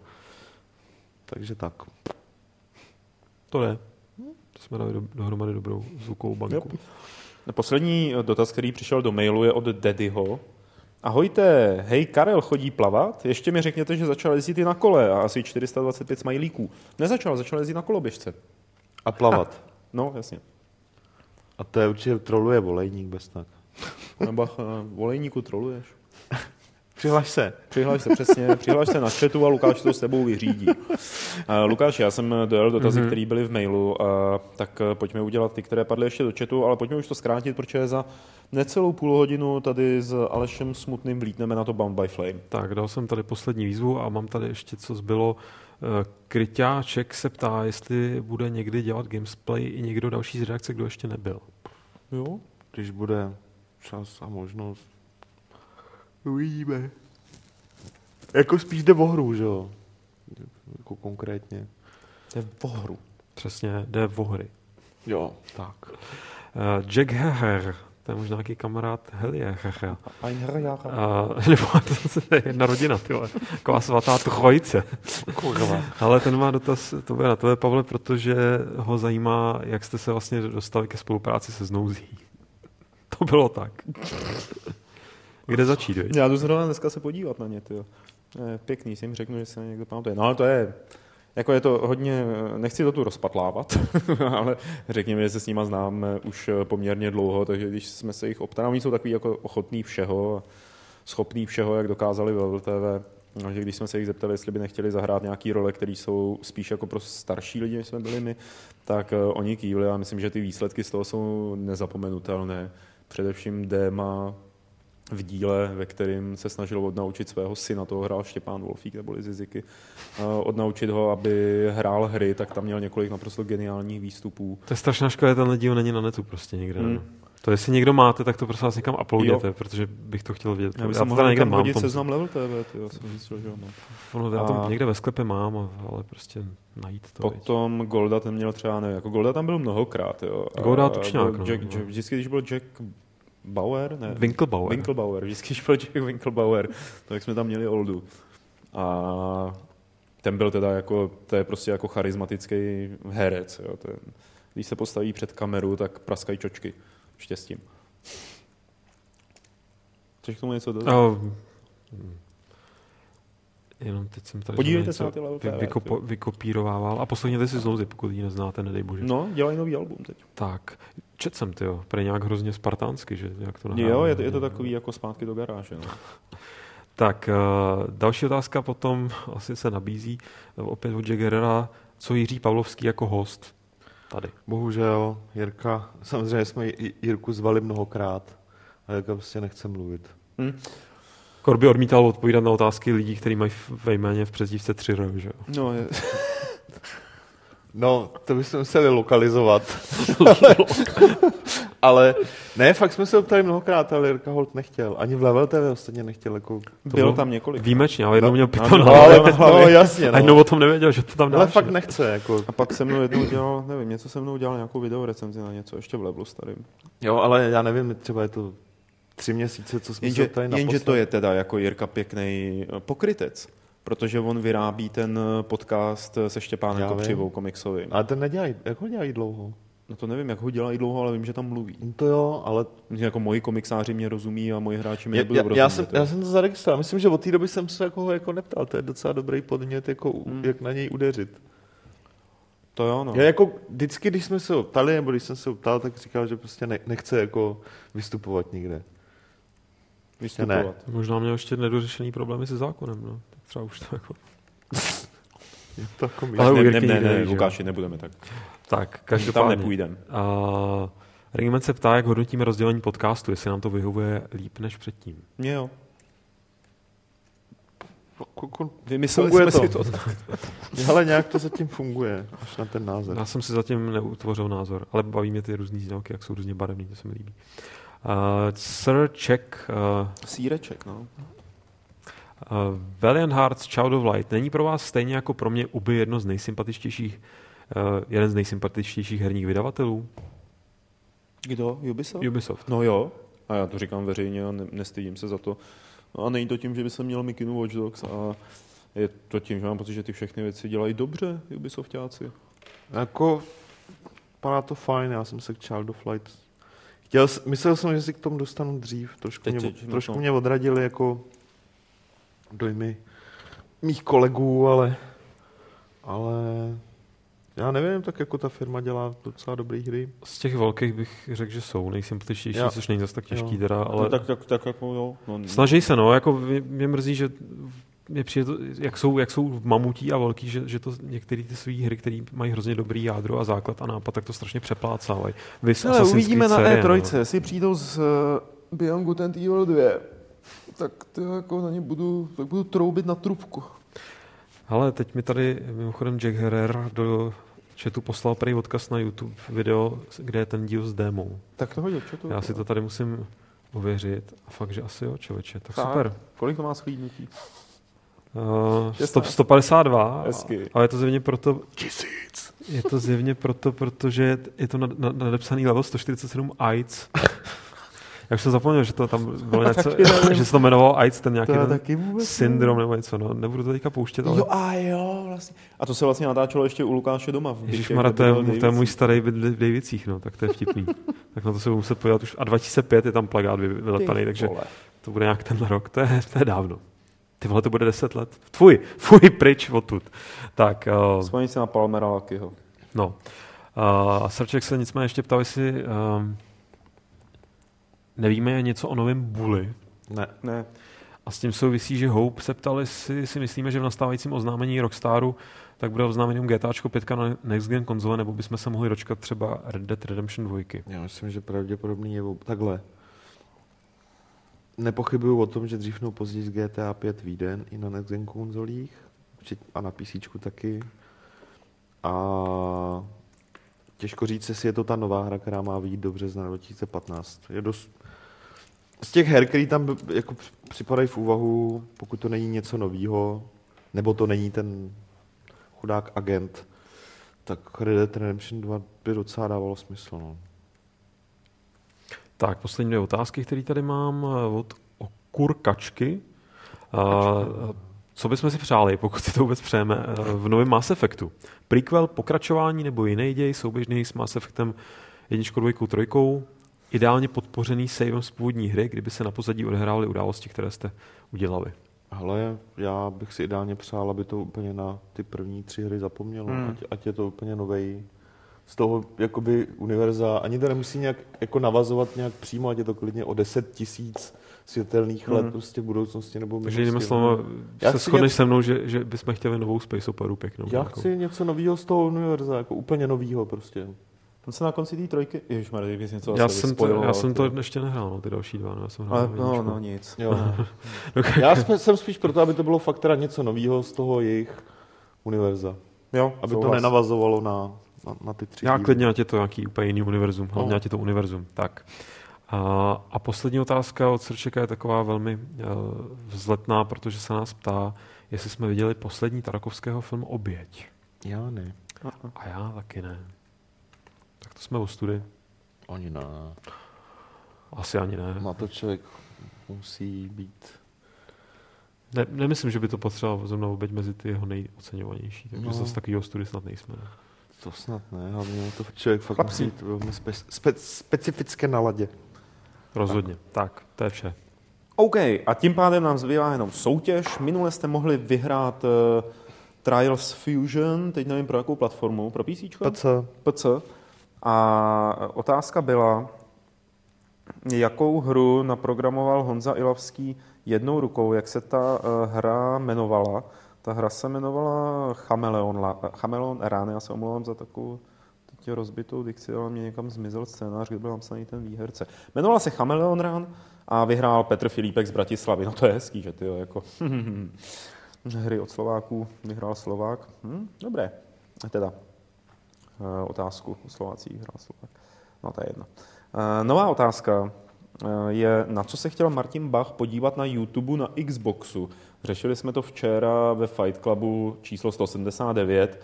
Takže tak. To je. To jsme dali do, dohromady dobrou zvukovou banku. Jo. Poslední dotaz, který přišel do mailu, je od Daddyho. Ahojte, hej, Karel chodí plavat? Ještě mi řekněte, že začal jezdit i na kole a asi 425 smajlíků. Nezačal, začal jezdit na koloběžce. A plavat. No, jasně. A to je určitě troluje volejník bez tak. Nebo uh, volejníku troluješ. Přihlaš se. Přihlaš se, přesně. Přihlaš se na chatu a Lukáš to s tebou vyřídí. Uh, Lukáš, já jsem dojel dotazy, mm-hmm. které byly v mailu, uh, tak uh, pojďme udělat ty, které padly ještě do chatu, ale pojďme už to zkrátit, protože za necelou půl hodinu tady s Alešem Smutným vlítneme na to Bound by Flame. Tak, dal jsem tady poslední výzvu a mám tady ještě, co zbylo Kryťáček se ptá, jestli bude někdy dělat gamesplay i někdo další z redakce, kdo ještě nebyl. Jo, když bude čas a možnost. Uvidíme. Jako spíš jde o hru, že jo? Jako konkrétně. Jde o hru. Přesně, jde o hry. Jo, tak. Uh, Jack Heher to je možná nějaký kamarád Helie. A, nebo to je jedna rodina, ty taková svatá trojice. Ale ten má dotaz, to bude na tebe, Pavle, protože ho zajímá, jak jste se vlastně dostali ke spolupráci se Znouzí. To bylo tak. Kde začít, viď? Já jdu zrovna dneska se podívat na ně, ty Pěkný, si jim řeknu, že se někdo pamatuje. No ale to je, jako je to hodně, nechci to tu rozpatlávat, ale řekněme, že se s nima známe už poměrně dlouho, takže když jsme se jich optali, oni jsou takový jako ochotný všeho, schopný všeho, jak dokázali ve TV, že když jsme se jich zeptali, jestli by nechtěli zahrát nějaký role, které jsou spíš jako pro starší lidi, než jsme byli my, tak uh, oni kývli a myslím, že ty výsledky z toho jsou nezapomenutelné. Především Déma v díle, ve kterém se snažil odnaučit svého syna, toho hrál Štěpán Wolfík nebo Ziziky, odnaučit ho, aby hrál hry, tak tam měl několik naprosto geniálních výstupů. To je strašná škoda, ten díl není na netu prostě někde. Hmm. To jestli někdo máte, tak to prosím vás někam uploadujete, protože bych to chtěl vědět. Já bych to někde mám. Tom... seznam Level TV, tyjo, jsem myslel, že no. Ono, já to někde ve sklepě mám, ale prostě najít to. Potom věď. Golda ten měl třeba, nevím, jako Golda tam byl mnohokrát, jo. Golda tučňák, no. Jack, Jack, vždycky, když byl Jack Bauer, ne? Winklebauer. Winklebauer, vždycky šel Jack Winklebauer, tak jsme tam měli Oldu. A ten byl teda jako, to je prostě jako charismatický herec. Jo. Ten, když se postaví před kameru, tak praskají čočky štěstím. Chceš k tomu něco dodat? Oh. Jenom teď jsem tady Podívejte se na ty vy, vykopo, vykopírovával. A posledně si znovu, pokud ji neznáte, nedej bože. No, dělají nový album teď. Tak, čet jsem ty jo, pro nějak hrozně spartánsky, že jak to nahrává. Jo, je to, je to takový jako zpátky do garáže. No. tak, uh, další otázka potom asi se nabízí opět od Jaggerera, co Jiří Pavlovský jako host tady. Bohužel, Jirka, samozřejmě jsme Jirku zvali mnohokrát, ale Jirka prostě nechce mluvit. Hmm. Korby odmítal odpovídat na otázky lidí, kteří mají ve jméně v přezdívce tři R, že No, je... no, to bychom museli lokalizovat. ale ne, fakt jsme se ptali mnohokrát, ale Jirka Holt nechtěl. Ani v Level TV ostatně nechtěl. Jako... Bylo tam několik. Výjimečně, ale jednou no, měl piton no, no, ale, no, jasně. No. A jednou o tom nevěděl, že to tam dáš. Ale fakt nechce. Jako. A pak se mnou jednou dělal, nevím, něco se mnou dělal nějakou video recenzi na něco ještě v Levelu starým. Jo, ale já nevím, třeba je to tři měsíce, co jsme jenže, se tady Jenže to je teda jako Jirka pěkný pokrytec protože on vyrábí ten podcast se Štěpánem Kopřivou komiksovým. Ale ten nedělají, jak ho dělají dlouho? No to nevím, jak ho dělají dlouho, ale vím, že tam mluví. No to jo, ale... Myslím, jako moji komiksáři mě rozumí a moji hráči mě nebudou já, rozumět. Já jsem, já jsem to zaregistroval. Myslím, že od té doby jsem se jako, jako neptal. To je docela dobrý podnět, jako, hmm. jak na něj udeřit. To jo, no. Já jako vždycky, když jsme se optali, nebo když jsem se optal, tak říkal, že prostě ne, nechce jako vystupovat nikde. Vystupovat. Ne. Možná měl ještě nedořešený problémy se zákonem, no. Tak třeba už to jako... je to jako Ale ne, ne, ne, ne, Lukáši, nebudeme tak. Tak, každopádně. Tam nepůjdeme. Uh, Regiment se ptá, jak hodnotíme rozdělení podcastu, jestli nám to vyhovuje líp než předtím. Mně jo. Vymysleli jsme to. si to. ale nějak to zatím funguje, až na ten názor. Já jsem si zatím neutvořil názor, ale baví mě ty různý znělky, jak jsou různě barevný, to se mi líbí. Uh, Sir Check. Uh, Síreček, no. Uh, Valiant Hearts Child of Light není pro vás stejně jako pro mě uby jedno z nejsympatičtějších, uh, jeden z nejsympatičtějších herních vydavatelů? Kdo? Ubisoft? Ubisoft. No jo. A já to říkám veřejně a ne, nestydím se za to. No a není to tím, že by se měl Mikinu Watch Dogs a je to tím, že mám pocit, že ty všechny věci dělají dobře Ubisoftáci. Jako, vypadá to fajn, já jsem se k Child of Light Chtěl, myslel jsem, že si k tomu dostanu dřív. Trošku, Teď mě, trošku mě odradili jako dojmy mých kolegů, ale, ale já nevím, tak jako ta firma dělá docela dobré hry. Z těch velkých bych řekl, že jsou nejsympatičtější, což není zase tak těžký jo. teda, ale... No, tak, tak, tak jako jo. No, Snaží se, no, jako mě, mě mrzí, že mě přijde to, jak jsou, jak jsou mamutí a velký, že, že to některé ty své hry, které mají hrozně dobrý jádro a základ a nápad, tak to strašně přeplácávají. Ale uvidíme na E3, no. jestli přijdou z uh, Beyond Good and Evil 2, tak to jako na ně budu, tak budu troubit na trubku. Ale teď mi tady mimochodem Jack Herrer do chatu poslal prý odkaz na YouTube video, kde je ten díl s démou. Tak to hodil, to Já si to tady musím ověřit. A fakt, že asi jo, člověče. Tak, tak super. Kolik to má schlídnutí? Uh, 100, 152. Hezky. Ale je to zjevně proto... Tisíc. Je to zjevně proto, protože je to nadepsaný level 147 AIDS. Já už jsem zapomněl, že to tam bylo něco, že se to jmenovalo AIDS, ten nějaký ten syndrom nebo něco, no, nebudu to teďka pouštět, ale... Jo, a jo, vlastně. A to se vlastně natáčelo ještě u Lukáše doma. Ježišmarja, to, je, to je můj starý byt v Davicích, no, tak to je vtipný. tak na to se budu muset podívat už. A 2005 je tam plagát vylepaný, takže to bude nějak ten rok, to je, to je dávno. Ty vole, to bude 10 let. Tvůj, tvůj pryč odtud. Tak. Uh, Vzpomíň se na Palmera Lakyho. No. Uh, Srček se nicméně ještě ptal, jestli um, nevíme něco o novém Bully. Ne. ne. A s tím souvisí, že Hope se ptali, si, si myslíme, že v nastávajícím oznámení Rockstaru tak bude oznámením GTA 5 na Next Gen konzole, nebo bychom se mohli dočkat třeba Red Dead Redemption 2. Já myslím, že pravděpodobně je takhle nepochybuju o tom, že dřív nebo později GTA 5 vyjde i na next gen konzolích a na PC taky. A těžko říct, jestli je to ta nová hra, která má vyjít do března 2015. Je dost... Z těch her, které tam jako připadají v úvahu, pokud to není něco nového, nebo to není ten chudák agent, tak Red Dead Redemption 2 by docela dávalo smysl. No. Tak, poslední dvě otázky, které tady mám eh, od Kurkačky. Uh, co bychom si přáli, pokud si to vůbec přejeme, eh, v novém Mass Effectu? Prequel, pokračování nebo jiný děj, souběžný s Mass Effectem jedničkou, dvojkou, trojkou, ideálně podpořený savem z původní hry, kdyby se na pozadí odehrály události, které jste udělali. Ale já bych si ideálně přál, aby to úplně na ty první tři hry zapomnělo. Hmm. Ať, ať je to úplně nový z toho jakoby univerza, ani to nemusí nějak jako navazovat nějak přímo, ať je to klidně o 10 tisíc světelných let mm. prostě v budoucnosti nebo minulosti. Takže slova, se shodneš se mnou, že, že bychom chtěli novou Space Operu pěknou. Já jako. chci něco nového z toho univerza, jako úplně nového prostě. On se na konci té trojky, ježišmarja, kdybys něco já jsem, to, já jsem to ještě nehrál, no, ty další dva, no, já jsem hrál Ale, no, no, nic. Jo. okay. Já jsem spíš proto, aby to bylo fakt teda něco nového z toho jejich univerza. Jo, aby souhlas. to nenavazovalo na na, na ty tři Já díly. klidně, ať je to nějaký úplně jiný univerzum, hlavně no. ať je to univerzum. Tak. A, a poslední otázka od Srčeka je taková velmi uh, vzletná, protože se nás ptá, jestli jsme viděli poslední Tarakovského film Oběť. Já ne. A já taky ne. To jsme u study. Ani ne. Asi ani ne. Na to člověk musí být... Ne, nemyslím, že by to potřeboval zrovna oběť mezi ty jeho nejoceňovanější, takže no. zase takovýho study snad nejsme. Ne? To snad ne, hlavně to člověk fakt musí být velmi spe, spe, specifické naladě. Rozhodně. Tak. tak, to je vše. OK, a tím pádem nám zbývá jenom soutěž. Minule jste mohli vyhrát uh, Trials Fusion, teď nevím pro jakou platformu, pro PC? PC. PC. A otázka byla, jakou hru naprogramoval Honza Ilavský jednou rukou, jak se ta uh, hra jmenovala. Ta hra se jmenovala Chameleon, Chameleon Run, já se omlouvám za takovou teď rozbitou dikci, ale mě někam zmizel scénář, kde byl napsaný ten výherce. Jmenovala se Chameleon Run a vyhrál Petr Filipek z Bratislavy. No to je hezký, že ty jo, jako hry od Slováků vyhrál Slovák. Hm, dobré. Teda otázku o Slovácích vyhrál Slovák. No to je jedno. Uh, nová otázka uh, je, na co se chtěl Martin Bach podívat na YouTube na Xboxu. Řešili jsme to včera ve Fight Clubu číslo 179.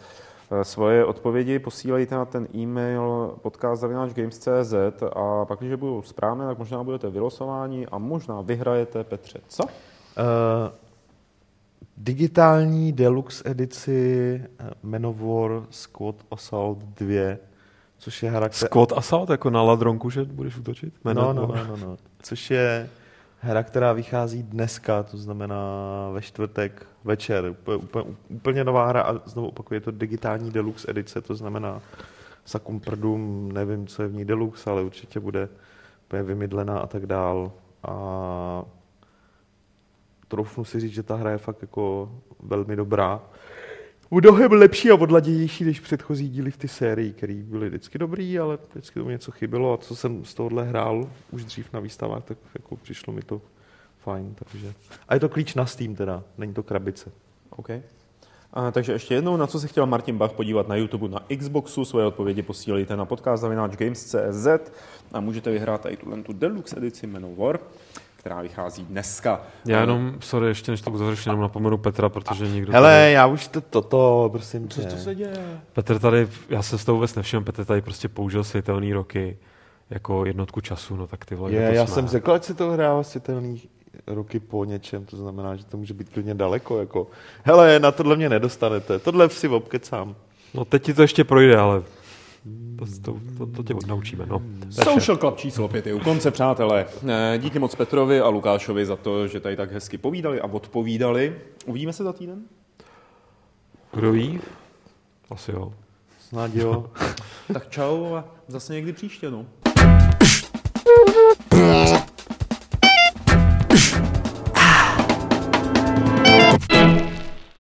Svoje odpovědi posílejte na ten e-mail podcast.games.cz a pak, když budou správné, tak možná budete vylosováni a možná vyhrajete, Petře, co? Uh, digitální deluxe edici eh, Manowar Squad Assault 2, což je hra, která... Squad Assault, jako na ladronku, že budeš útočit? No, no, no, no, no. Což je hra, která vychází dneska, to znamená ve čtvrtek večer. Úplně, úplně, úplně nová hra a znovu opakuje to digitální deluxe edice, to znamená sakum prdům, nevím, co je v ní deluxe, ale určitě bude úplně vymydlená a tak dál. A troufnu si říct, že ta hra je fakt jako velmi dobrá. Mnohem lepší a odladěnější než předchozí díly v té sérii, které byly vždycky dobrý, ale vždycky tomu něco chybělo a co jsem z tohohle hrál už dřív na výstavách, tak jako přišlo mi to fajn. Takže. A je to klíč na Steam teda, není to krabice. OK. A, takže ještě jednou, na co se chtěl Martin Bach podívat na YouTube, na Xboxu, svoje odpovědi posílejte na podcast Games.cz a můžete vyhrát i tu Deluxe edici Manowar která vychází dneska. Já jenom, sorry, ještě než to uzavřeš, jenom napomenu Petra, protože nikdo... Hele, tady... já už to, toto, prosím Co to se děje? Petr tady, já se s tou vůbec nevšiml, Petr tady prostě použil světelný roky jako jednotku času, no tak ty vole, Je, já jsem řekl, ať si to hrává světelný roky po něčem, to znamená, že to může být klidně daleko, jako, hele, na tohle mě nedostanete, tohle si obkecám. No teď ti to ještě projde, ale to, to, to, to tě naučíme. No. Social Club číslo 5 je u konce, přátelé. Eh, díky moc Petrovi a Lukášovi za to, že tady tak hezky povídali a odpovídali. Uvidíme se za týden? Kdo ví? Asi jo. Snad jo. tak čau a zase někdy příště, no.